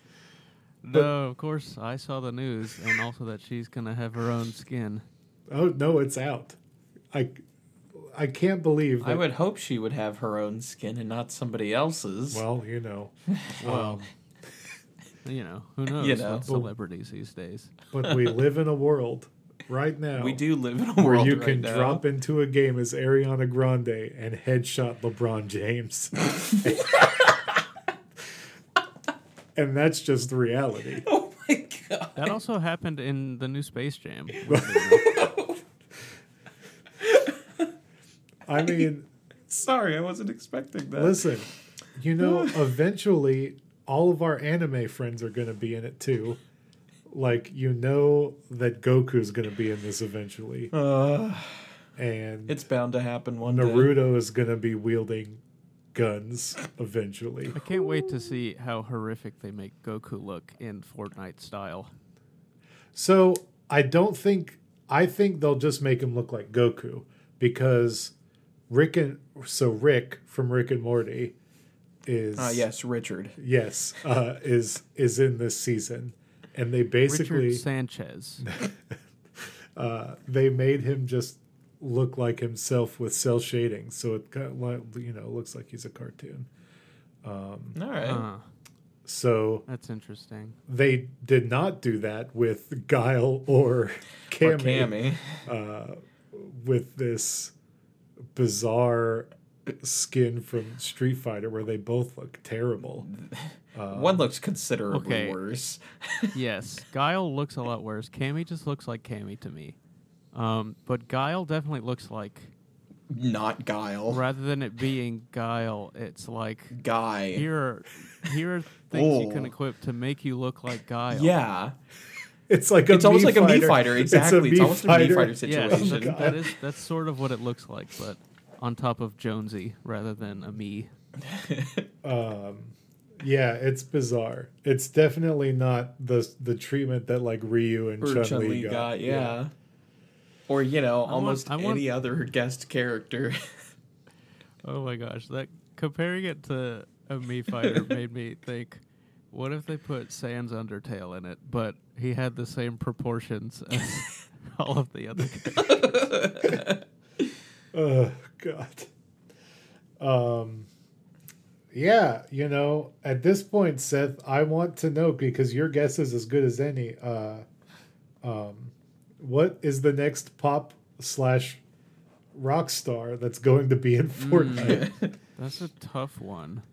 no, of course I saw the news, and also that she's gonna have her own skin. Oh no, it's out. I I can't believe. That, I would hope she would have her own skin and not somebody else's. Well, you know. Well, you know, who knows You know. with celebrities these days. but we live in a world right now. we do live in a world where you right can now. drop into a game as Ariana Grande and headshot LeBron James. and that's just the reality. Oh my god! That also happened in the new Space Jam. I mean, Sorry, I wasn't expecting that. listen, you know, eventually all of our anime friends are going to be in it too. Like, you know that Goku's going to be in this eventually. Uh, And it's bound to happen one day. Naruto is going to be wielding guns eventually. I can't wait to see how horrific they make Goku look in Fortnite style. So I don't think I think they'll just make him look like Goku because Rick and so Rick from Rick and Morty is Ah, yes, Richard. yes uh, is is in this season, and they basically Richard Sanchez. uh, they made him just look like himself with cel shading, so it kind of like, you know looks like he's a cartoon. All right. Uh, So That's interesting. they did not do that with Guile or Or Cammy, Cammy. with this bizarre skin from Street Fighter where they both look terrible. One looks considerably okay. worse. Yes, Guile looks a lot worse. Cammy just looks like Cammy to Mii. Um, but Guile definitely looks like Not Guile. rather than it being Guile, it's like Guy. here are here are things you can Oh. equip to make you look like Guile. Yeah. It's like a It's almost Mii like a Mii fighter. fighter. Exactly. It's, Mii almost a Mii fighter Yes, situation. That is that's sort of what it looks like, but on top of Jonesy rather than a me. Yeah, it's bizarre. It's definitely not the the treatment that like Ryu and Chun Chun Li Li got. got, yeah. Or you know, want- almost want- any other guest character. Oh my gosh, that comparing it to a Mii fighter made me think. What if they put Sans Undertale in it, but he had the same proportions as all of the other characters? Oh God. Um. Yeah, you know, at this point, Seth, I want to know because your guess is as good as any. Uh, um, what is the next pop slash rock star that's going to be in Fortnite? That's a tough one.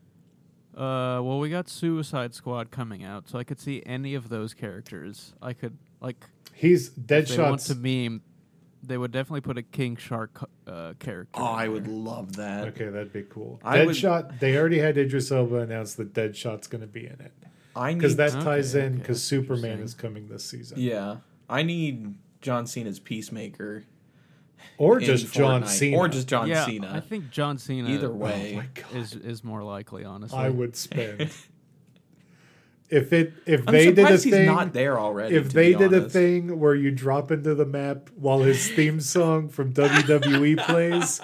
Uh, well, we got Suicide Squad coming out, so I could see any of those characters. I could like He's if they want to meme. They would definitely put a King Shark uh, character. oh, I would love that. Okay, that'd be cool. I would- Deadshot. They already had Idris Elba announce that Deadshot's going to be in it I need because that Okay, ties in okay, because Superman is coming this season. Yeah. I need John Cena's Peacemaker. or in just John Cena, Or just John yeah, Cena. I think John Cena. Either Oh way. my God. is is more likely. Honestly, I would spend. if it if I'm they did a thing, not there already. if they did a thing where you drop into the map while his theme song from WWE plays,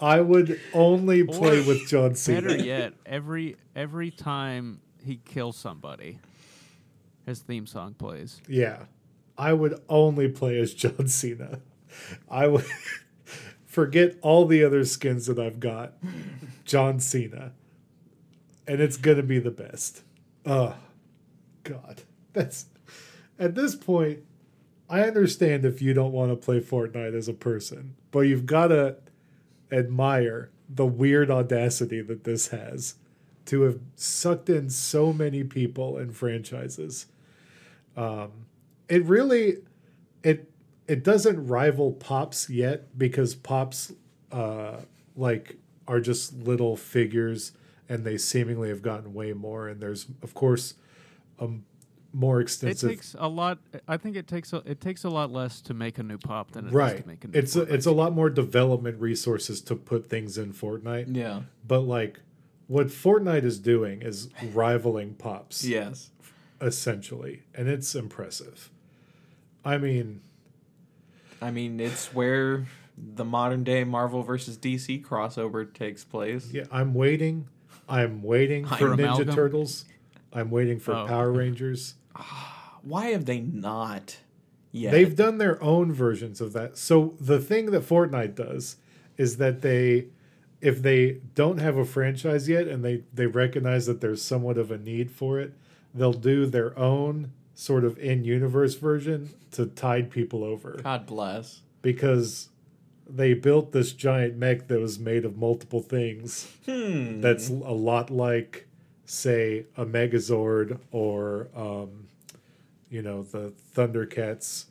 I would only play Or with John Cena. Better yet, every every time he kills somebody, his theme song plays. Yeah, I would only play as John Cena. I would forget all the other skins that I've got. John Cena, and it's gonna be the best. Oh, God, that's at this point. I understand if you don't want to play Fortnite as a person, but you've got to admire the weird audacity that this has to have sucked in so many people and franchises Um, it really it it doesn't rival pops yet because pops uh like are just little figures and they seemingly have gotten way more and there's of course a more extensive. It takes a lot. I think it takes a, it takes a lot less to make a new pop than it does right to make a new. it's a, it's a lot more development resources to put things in Fortnite Yeah. but like what Fortnite is doing is rivaling pops Yes. essentially and it's impressive i mean I mean, it's where the modern day Marvel versus DC crossover takes place. Yeah, I'm waiting. I'm waiting for Ninja Amalgam? Turtles. I'm waiting for Oh. Power Rangers. Why have they not yet? They've done their own versions of that. So the thing that Fortnite does is that they if they don't have a franchise yet and they they recognize that there's somewhat of a need for it, they'll do their own sort of in-universe version to tide people over God bless. because they built this giant mech that was made of multiple things Hmm. that's a lot like say a megazord or um, you know the thundercats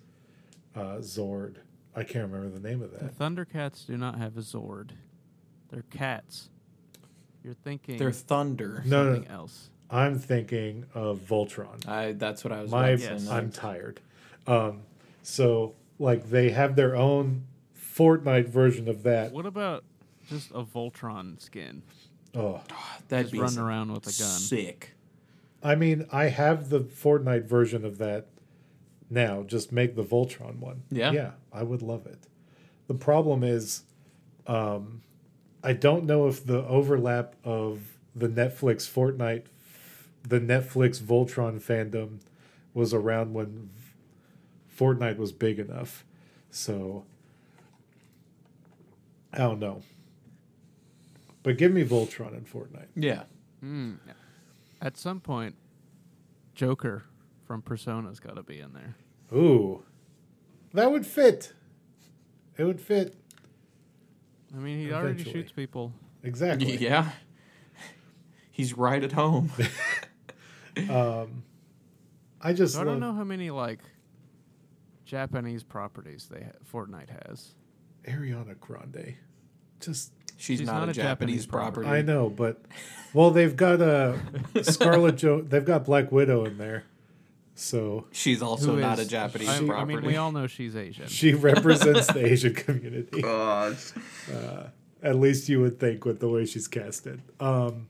uh, zord i can't remember the name of that. The that Thundercats do not have a Zord. They're cats. You're thinking They're thunder. no no something else. i'm thinking of voltron I. That's what I was. my about to Yes. i'm tired um, so like they have their own fortnite version of that What about just a Voltron skin? oh That'd Just be running around with a gun. sick. I mean, I have the Fortnite version of that now. Just make the Voltron one. Yeah. Yeah, I would love it. The problem is, um, I don't know if the overlap of the Netflix Fortnite, the Netflix Voltron fandom was around when Fortnite was big enough. So, I don't know. But give me Voltron in Fortnite. Yeah. Mm. At some point, Joker from Persona's got to be in there. Ooh, that would fit. It would fit I mean, he already shoots people. exactly. Yeah. He's right at home. Um, I just So I don't love know how many like Japanese properties they ha- Fortnite has. Ariana Grande. Just She's, She's not, not a a Japanese, Japanese property. property. I know, but well, they've got a Scarlett Jo. They've got Black Widow in there, so She's also Who not a is- Japanese I, I property. mean, we all know she's Asian. she represents the Asian community. God. At least you would think with the way she's casted. Um,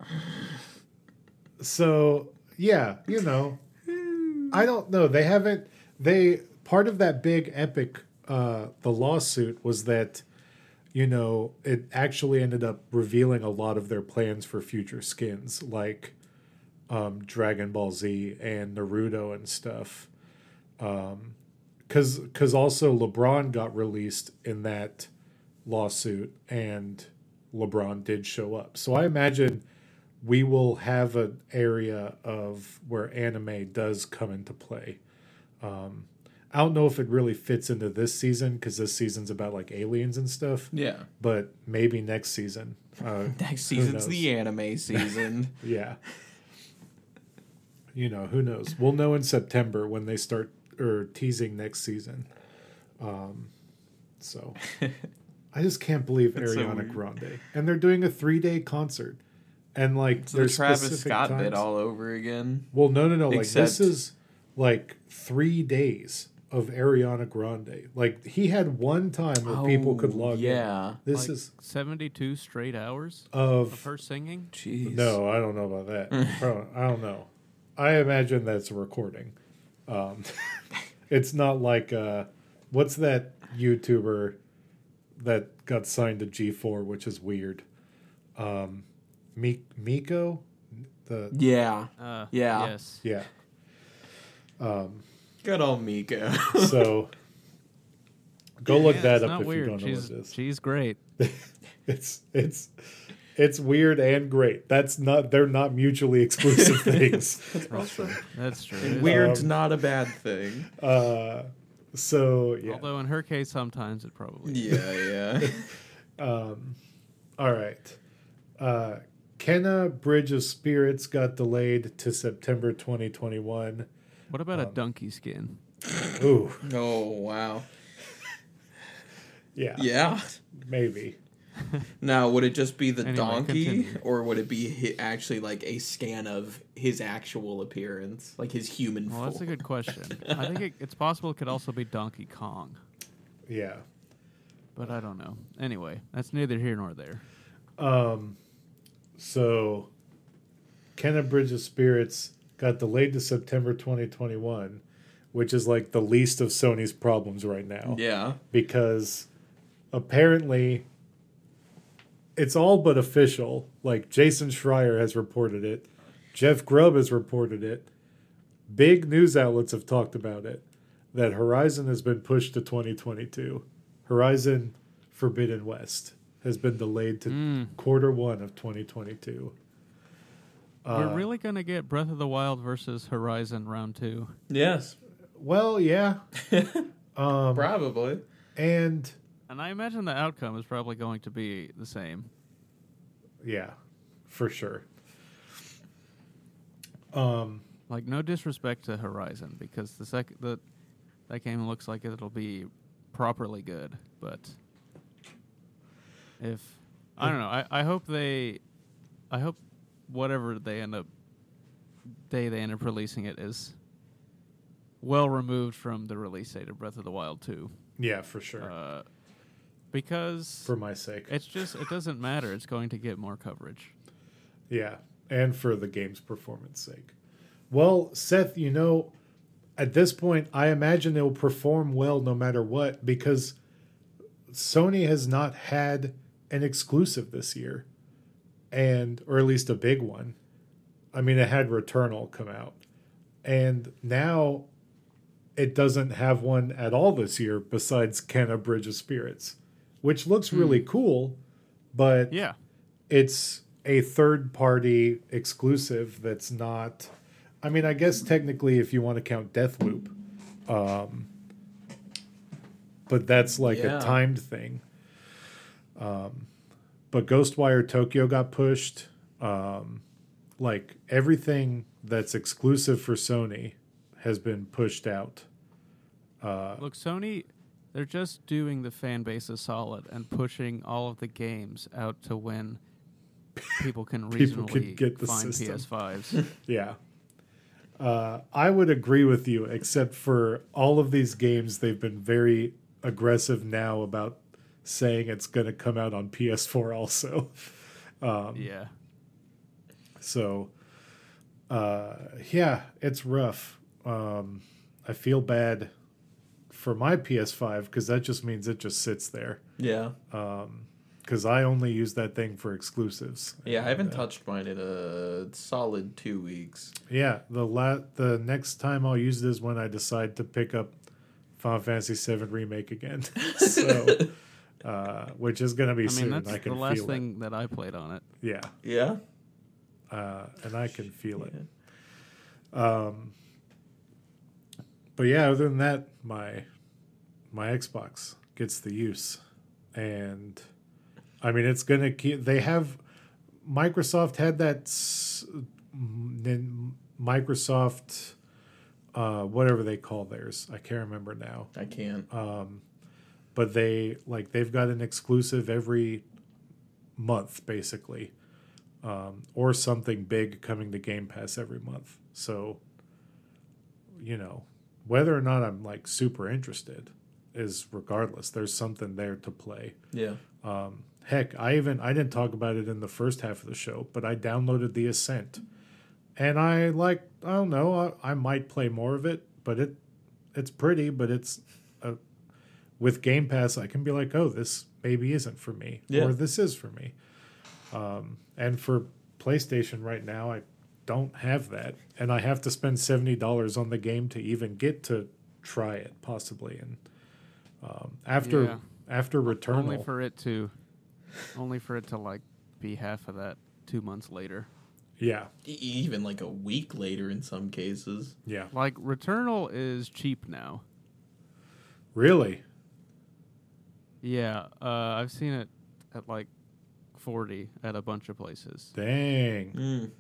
so yeah, you know, I don't know. They haven't. They part of that big epic, uh, the lawsuit was that, you know, it actually ended up revealing a lot of their plans for future skins, like um, Dragon Ball Z and Naruto and stuff. Um, because because also LeBron got released in that lawsuit and LeBron did show up. So I imagine we will have an area of where anime does come into play. Um, I don't know if it really fits into this season because this season's about like aliens and stuff, Yeah. but maybe next season. Uh, Next season's the anime season. Yeah. You know, who knows? We'll know in September when they start or teasing next season. Um so I just can't believe That's so Ariana weird. Grande. And they're doing a 3-day concert. And like It's the Travis Scott bit all over again. Well, no, no, no. Except Like this is like 3 days of Ariana Grande. Like he had one time where people could Oh, log in. Yeah. This Like, is 72 straight hours of of her singing. Jeez. No, I don't know about that. I don't know. I imagine that's a recording. Um, it's not like uh, what's that YouTuber that got signed to G4, which is weird. Um, Mi- Miko, the Yeah. Uh, Yeah. Yes. yeah. Um, Good old Miko. so go look Yeah, that up if weird. you don't know she's, what it is. She's great. It's it's it's weird and great. That's not they're not mutually exclusive things. That's true. That's true. It is- Weird's Um, not a bad thing. Uh, so yeah. Although in her case, sometimes it probably. is. Yeah, yeah. Um, all right. Uh, Kena Bridge of Spirits got delayed to September 2021. What about a Um, donkey skin? Ooh, oh wow. yeah, Yeah. maybe. Now, would it just be the Anyway, donkey, continue. or would it be hi- actually like a scan of his actual appearance, like his human Well, that's a good question. I think it, it's possible it could also be Donkey Kong, Yeah. but I don't know. Anyway, that's neither here nor there. Um, so Kena Bridge of Spirits got delayed to September 2021, which is like the least of Sony's problems right now. Yeah. because apparently it's all but official. Like Jason Schreier has reported it, Jeff Grubb has reported it, big news outlets have talked about it that Horizon has been pushed to 2022. Horizon Forbidden West has been delayed to Mm. quarter one of 2022. We're Uh, really gonna get Breath of the Wild versus Horizon round two. Yes. well, yeah, um, Probably. and And I imagine the outcome is probably going to be the same. yeah, for sure. Um, Like no disrespect to Horizon because the second the that game looks like it'll be properly good, but if I don't know, I, I hope they I hope whatever they end up day they end up releasing it is well removed from the release date of Breath of the Wild 2. yeah, for sure. Uh, because for my sake. it's just it doesn't matter, it's going to get more coverage. Yeah, and for the game's performance sake. Well, Seth, you know, at this point, I imagine it will perform well no matter what because Sony has not had an exclusive this year, and or at least a big one. I mean, it had Returnal come out, and now it doesn't have one at all this year besides Kena Bridge of Spirits, which looks really cool, but Yeah. it's a third party exclusive that's not I mean, I guess technically if you want to count Deathloop, um but that's like Yeah. a timed thing. Um but Ghostwire Tokyo got pushed. Um like everything that's exclusive for Sony has been pushed out. Uh Look, Sony, they're just doing the fan base a solid and pushing all of the games out to when people can People reasonably get the find system. PS5s. Yeah. Uh, I would agree with you, except for all of these games, they've been very aggressive now about saying it's going to come out on PS4 also. Um, yeah. So, uh, yeah, it's rough. Um, I feel bad for my PS5 because that just means it just sits there. Yeah. Because I only use that thing for exclusives. Yeah, I haven't uh, touched mine in a solid two weeks. Yeah, the la- the next time I'll use it is when I decide to pick up Final Fantasy VII remake again. so, uh, which is going to be I soon. mean, that's I can the last feel thing that I played on it. it. Yeah, Yeah. uh, and I can feel it. Um, but yeah, other than that, my my Xbox gets the use, and I mean, it's gonna keep. They have Microsoft had that s- nin- Microsoft, uh, whatever they call theirs. I can't remember now. I can't. Um, but they like they've got an exclusive every month basically, um, or something big coming to Game Pass every month. So, you know, whether or not I'm like super interested is regardless. There's something there to play. Yeah. Um, heck, I even I didn't talk about it in the first half of the show, but I downloaded the Ascent, and I like I don't know I, I might play more of it, but it it's pretty, but it's with Game Pass I can be like, oh, this maybe isn't for me, Yeah. or this is for me. Um, and for PlayStation right now, I don't have that, and I have to spend seventy dollars on the game to even get to try it possibly, and um, after Yeah. after Returnal. Only for it to, only for it to like be half of that two months later. Yeah, E- even like a week later in some cases. yeah. Like Returnal is cheap now. Really? Yeah, uh, I've seen it at like forty at a bunch of places. Dang. Mm.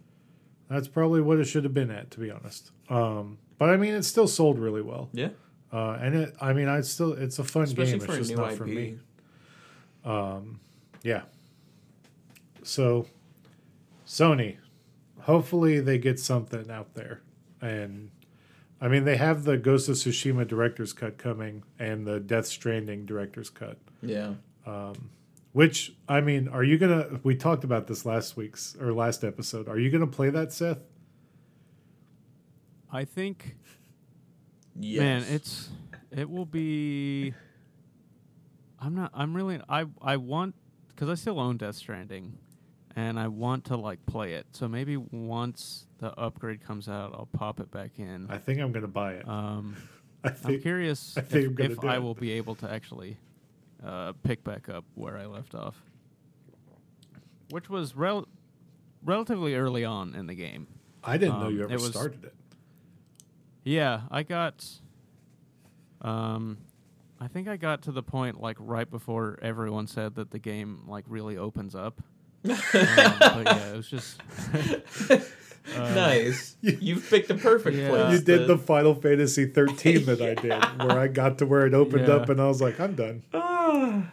That's probably what it should have been at, to be honest. Um, but I mean, it still sold really well. Yeah. Uh, and it, I mean, I still, it's a fun Especially game. for It's a just new not IP. for me. Um, yeah. So, Sony, hopefully they get something out there. And I mean, they have the Ghost of Tsushima director's cut coming and the Death Stranding director's cut. Yeah. Um, which I mean, are you gonna? We talked about this last week's or last episode. Are you gonna play that, Seth? I think, Yes. man, it's it will be. I'm not. I'm really. I I want because I still own Death Stranding, and I want to like play it. So maybe once the upgrade comes out, I'll pop it back in. I think I'm gonna buy it. Um, I I'm curious I if, if I it. will be able to actually uh, pick back up where I left off, which was rel- relatively early on in the game. I didn't know um, you ever it was- started it. Yeah, I got. Um, I think I got to the point like right before everyone said that the game like really opens up. Um, but yeah, it was just. uh, nice. You've picked the perfect Yeah. place. You did to- the Final Fantasy 13 that I did, where I got to where it opened Yeah. up, and I was like, I'm done. Ah.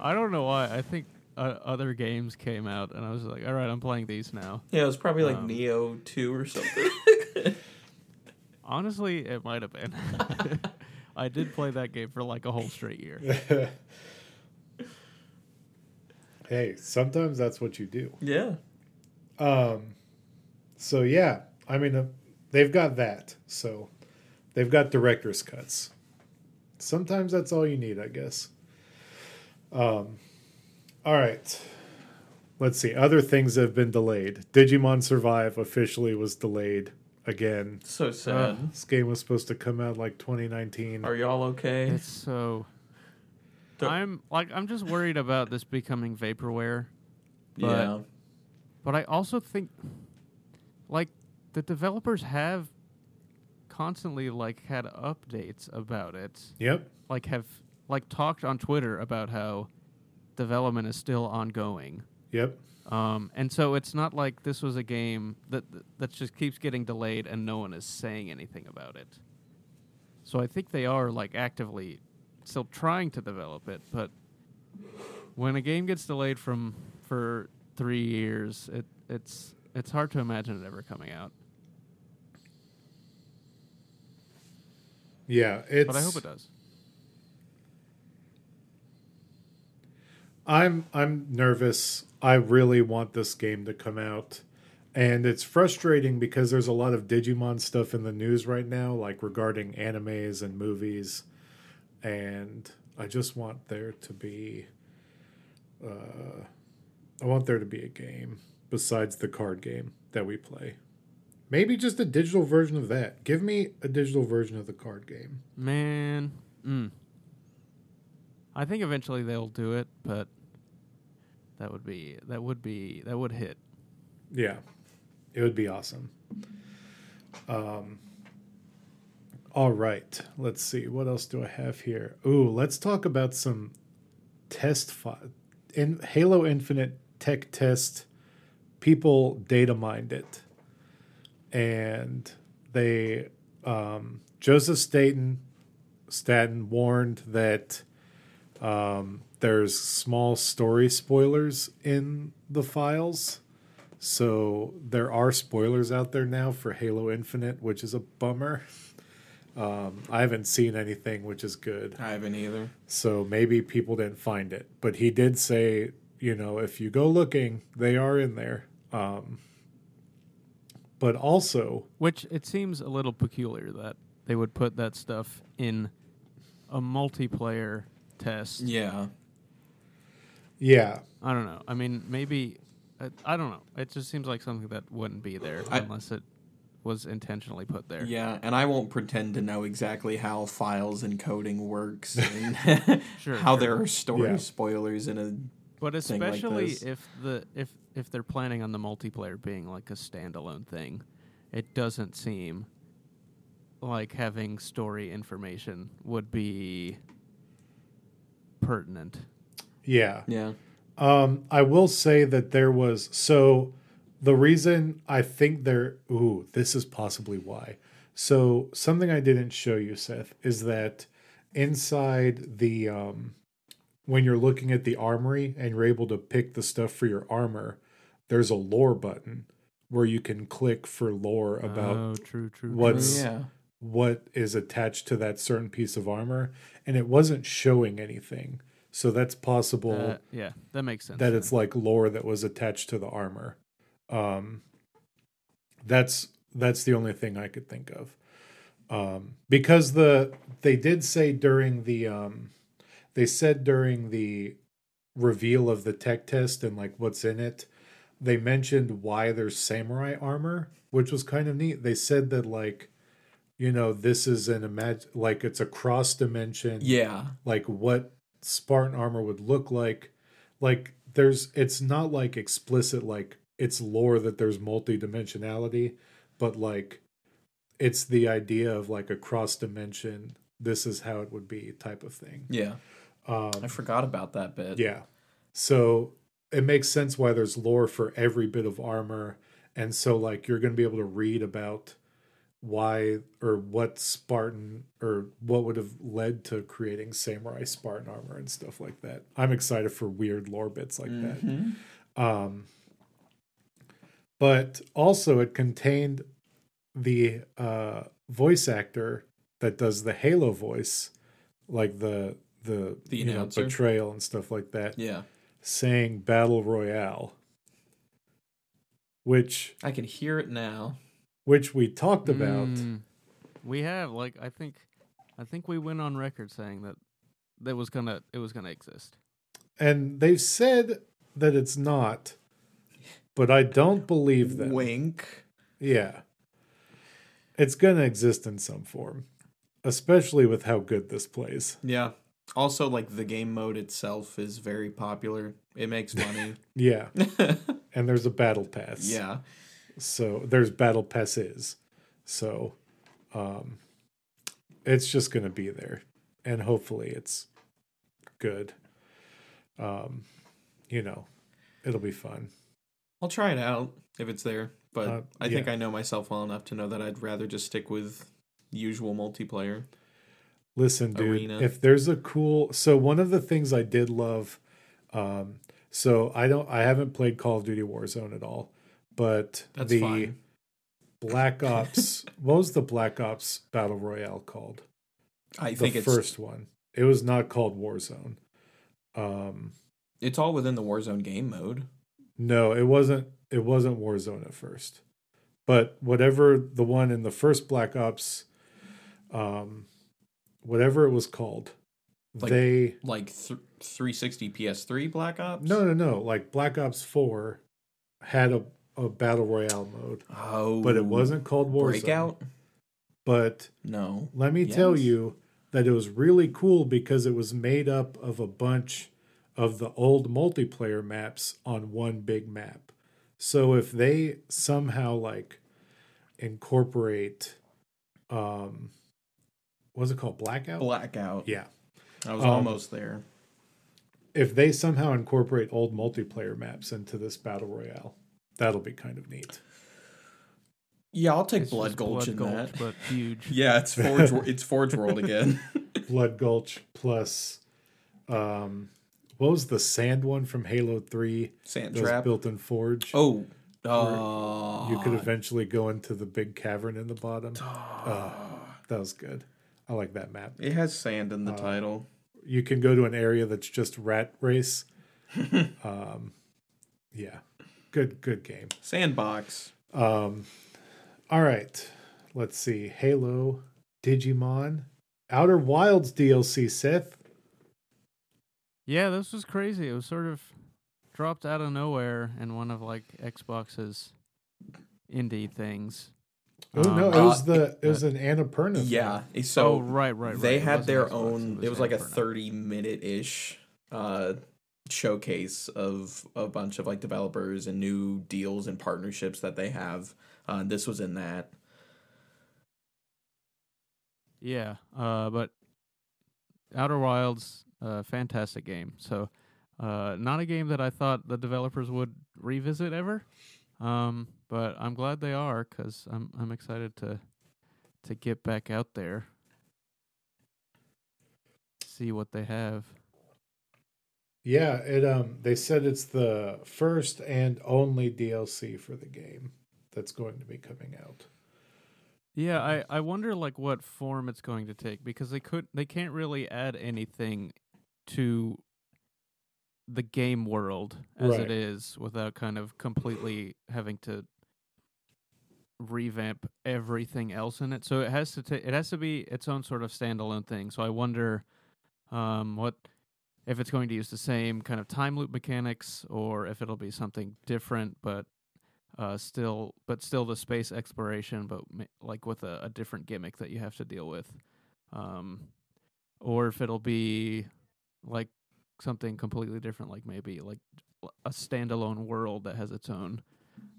I don't know why. I think uh, other games came out, and I was like, all right, I'm playing these now. Yeah, it was probably like Um, Nioh 2 or something. Honestly, it might have been. I did play that game for like a whole straight year. Hey, sometimes that's what you do. yeah. Um, so yeah, I mean, uh, they've got that. So they've got director's cuts. Sometimes that's all you need, I guess. Um, all right. Let's see. Other things have been delayed. Digimon Survive officially was delayed again. So sad. This game was supposed to come out like 2019. Are y'all okay? It's so. Don't- I'm like I'm just worried about this becoming vaporware. but- yeah. But I also think, like, the developers have constantly like had updates about it. Yep. Like have like talked on Twitter about how development is still ongoing. Yep. Um, and so it's not like this was a game that that just keeps getting delayed and no one is saying anything about it. So I think they are like actively still trying to develop it, but when a game gets delayed from for three years, it it's it's hard to imagine it ever coming out. Yeah, it's. But I hope it does. I'm I'm nervous. I really want this game to come out. And it's frustrating because there's a lot of Digimon stuff in the news right now, like regarding animes and movies. And I just want there to be uh I want there to be a game besides the card game that we play. Maybe just a digital version of that. Give me a digital version of the card game. Man, mm. I think eventually they'll do it, but that would be that would be that would hit. Yeah, it would be awesome. Um, all right, let's see. What else do I have here? Ooh, let's talk about some test fi- in Halo Infinite tech test. People data mined it, and they um, Joseph Staten Staten warned that um, there's small story spoilers in the files. So there are spoilers out there now for Halo Infinite, which is a bummer. Um, I haven't seen anything, which is good. I haven't either. So maybe people didn't find it. But he did say, you know, if you go looking, they are in there. Um, but also, Which it seems a little peculiar that they would put that stuff in a multiplayer test. Yeah. yeah, I don't know. I mean, maybe I, I don't know. It just seems like something that wouldn't be there I- unless it was intentionally put there. Yeah, and I won't pretend to know exactly how files and coding works and Sure, how sure. there are story Yeah. spoilers in a But thing like especially this. if the if if they're planning on the multiplayer being like a standalone thing, it doesn't seem like having story information would be pertinent. yeah. yeah. Um, I will say that there was so the reason I think there ooh, this is possibly why. So something I didn't show you, Seth, is that inside the um when you're looking at the armory and you're able to pick the stuff for your armor, there's a lore button where you can click for lore about oh, true, true. what's- true. yeah. what is attached to that certain piece of armor and it wasn't showing anything. So that's possible Uh, yeah, that makes sense. that then. it's like lore that was attached to the armor. Um, that's that's the only thing I could think of. Um, because the they did say during the um, they said during the reveal of the tech test and like what's in it, they mentioned why there's samurai armor, which was kind of neat. They said that like, you know, this is an imag like it's a cross dimension Yeah. like what Spartan armor would look like. Like there's it's not like explicit like it's lore that there's multi-dimensionality, but like it's the idea of like a cross dimension this is how it would be type of thing. Yeah. Um I forgot about that bit. yeah. So it makes sense why there's lore for every bit of armor. And so like you're going to be able to read about why or what Spartan or what would have led to creating samurai Spartan armor and stuff like that. I'm excited for weird lore bits like Mhm. that. Um but also it contained the uh voice actor that does the Halo voice like the the, The you know, announcer? betrayal and stuff like that Yeah. saying battle royale which I can hear it now. which we talked about Mm, we have like I think I think we went on record saying that that was gonna it was gonna exist. and they've said that it's not but i don't believe them Wink. yeah it's gonna exist in some form especially with how good this plays Yeah. Also, like the game mode itself is very popular. It makes money. yeah and there's a battle pass. Yeah. So there's battle passes. So um it's just going to be there and hopefully it's good. Um you know, it'll be fun. I'll try it out if it's there, but Uh, I think. I know myself well enough to know that I'd rather just stick with usual multiplayer. Listen, dude, Arena. if there's a cool so one of the things I did love um so I don't I haven't played Call of Duty Warzone at all, but That's the fine. Black Ops what was the Black Ops Battle Royale called? I The think it's first one. It was not called Warzone. Um it's all within the Warzone game mode. No, it wasn't it wasn't Warzone at first. But whatever the one in the first Black Ops um whatever it was called, Like- they Like th- 360 PS3 Black Ops? No, no, no. Like Black Ops 4 had a, a battle royale mode, Oh. but it wasn't called Warzone. Breakout? But No. let me tell you that it was really cool because it was made up of a bunch of the old multiplayer maps on one big map. So if they somehow like incorporate um what's it called? Blackout? Blackout. yeah. I was Um, almost there. If they somehow incorporate old multiplayer maps into this battle royale, that'll be kind of neat. Yeah, I'll take It's Blood just Gulch in that. but huge. Yeah, it's Forge. it's Forge World again. Blood Gulch plus um what was the sand one from Halo 3 Sand Trap. built in Forge? Oh, uh, you could eventually go into the big cavern in the bottom. Uh, that was good. I like that map. It has sand in the Uh, title. You can go to an area that's just rat race. um yeah. Good good game. Sandbox. Um all right. Let's see. Halo, Digimon, Outer Wilds DLC, Seth. Yeah, this was crazy. It was sort of dropped out of nowhere in one of like Xbox's indie things. Oh no, Um, it was uh, the it was an Annapurna. thing. Yeah. So oh, right, right, right. they It had their Xbox, own. It was like a thirty minute ish uh, showcase of a bunch of like developers and new deals and partnerships that they have. Uh, this was in that. Yeah, uh, but Outer Wilds, uh, fantastic game. So, uh, not a game that I thought the developers would revisit ever, um, but I'm glad they are because I'm I'm excited to to get back out there, see what they have. Yeah, it um they said it's the first and only DLC for the game that's going to be coming out. Yeah, I, I wonder like what form it's going to take because they could they can't really add anything to the game world as Right. it is without kind of completely having to revamp everything else in it. So it has to ta- it has to be its own sort of standalone thing. So I wonder um what if it's going to use the same kind of time loop mechanics or if it'll be something different but uh, still, but still the space exploration, but ma- like with a, a different gimmick that you have to deal with, um, or if it'll be like something completely different, like maybe like a standalone world that has its own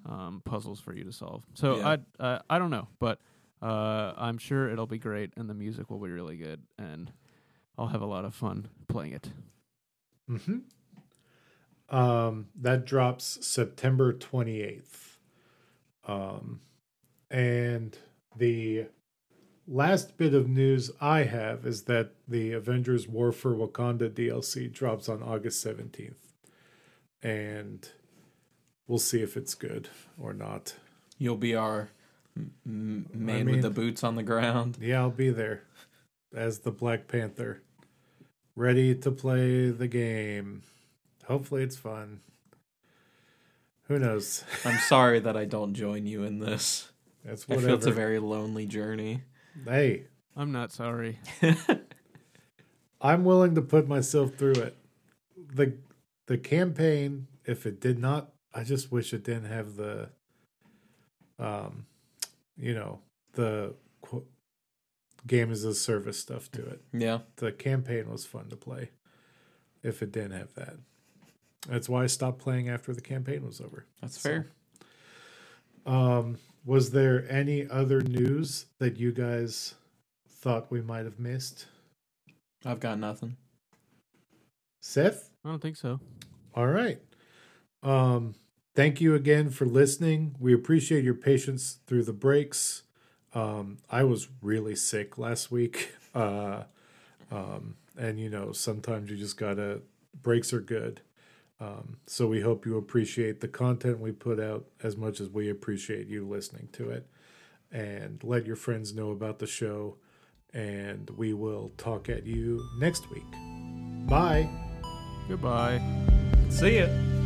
um, puzzles for you to solve. So Yeah. I uh, I don't know, but uh, I'm sure it'll be great, and the music will be really good, and I'll have a lot of fun playing it. Mm-hmm. Um, that drops September 28th. Um, and the last bit of news I have is that the Avengers War for Wakanda DLC drops on August 17th. And we'll see if it's good or not. You'll be our m- man mean- with the boots on the ground. Yeah, I'll be there as the Black Panther, ready to play the game. Hopefully, it's fun. Who knows? I'm sorry that I don't join you in this. That's whatever. I feel it's a very lonely journey. Hey, I'm not sorry. I'm willing to put myself through it. the The campaign, if it did not, I just wish it didn't have the, um, you know, the qu- game as a service stuff to it. Yeah. The campaign was fun to play. If it didn't have that. That's why I stopped playing after the campaign was over. That's fair. Um, was there any other news that you guys thought we might have missed? I've got nothing. Seth? I don't think so. All right. Um, thank you again for listening. We appreciate your patience through the breaks. Um, I was really sick last week. Uh, um, and you know, sometimes you just gotta, breaks are good. Um, so we hope you appreciate the content we put out as much as we appreciate you listening to it. And let your friends know about the show. And we will talk at you next week. Bye. Goodbye. See ya.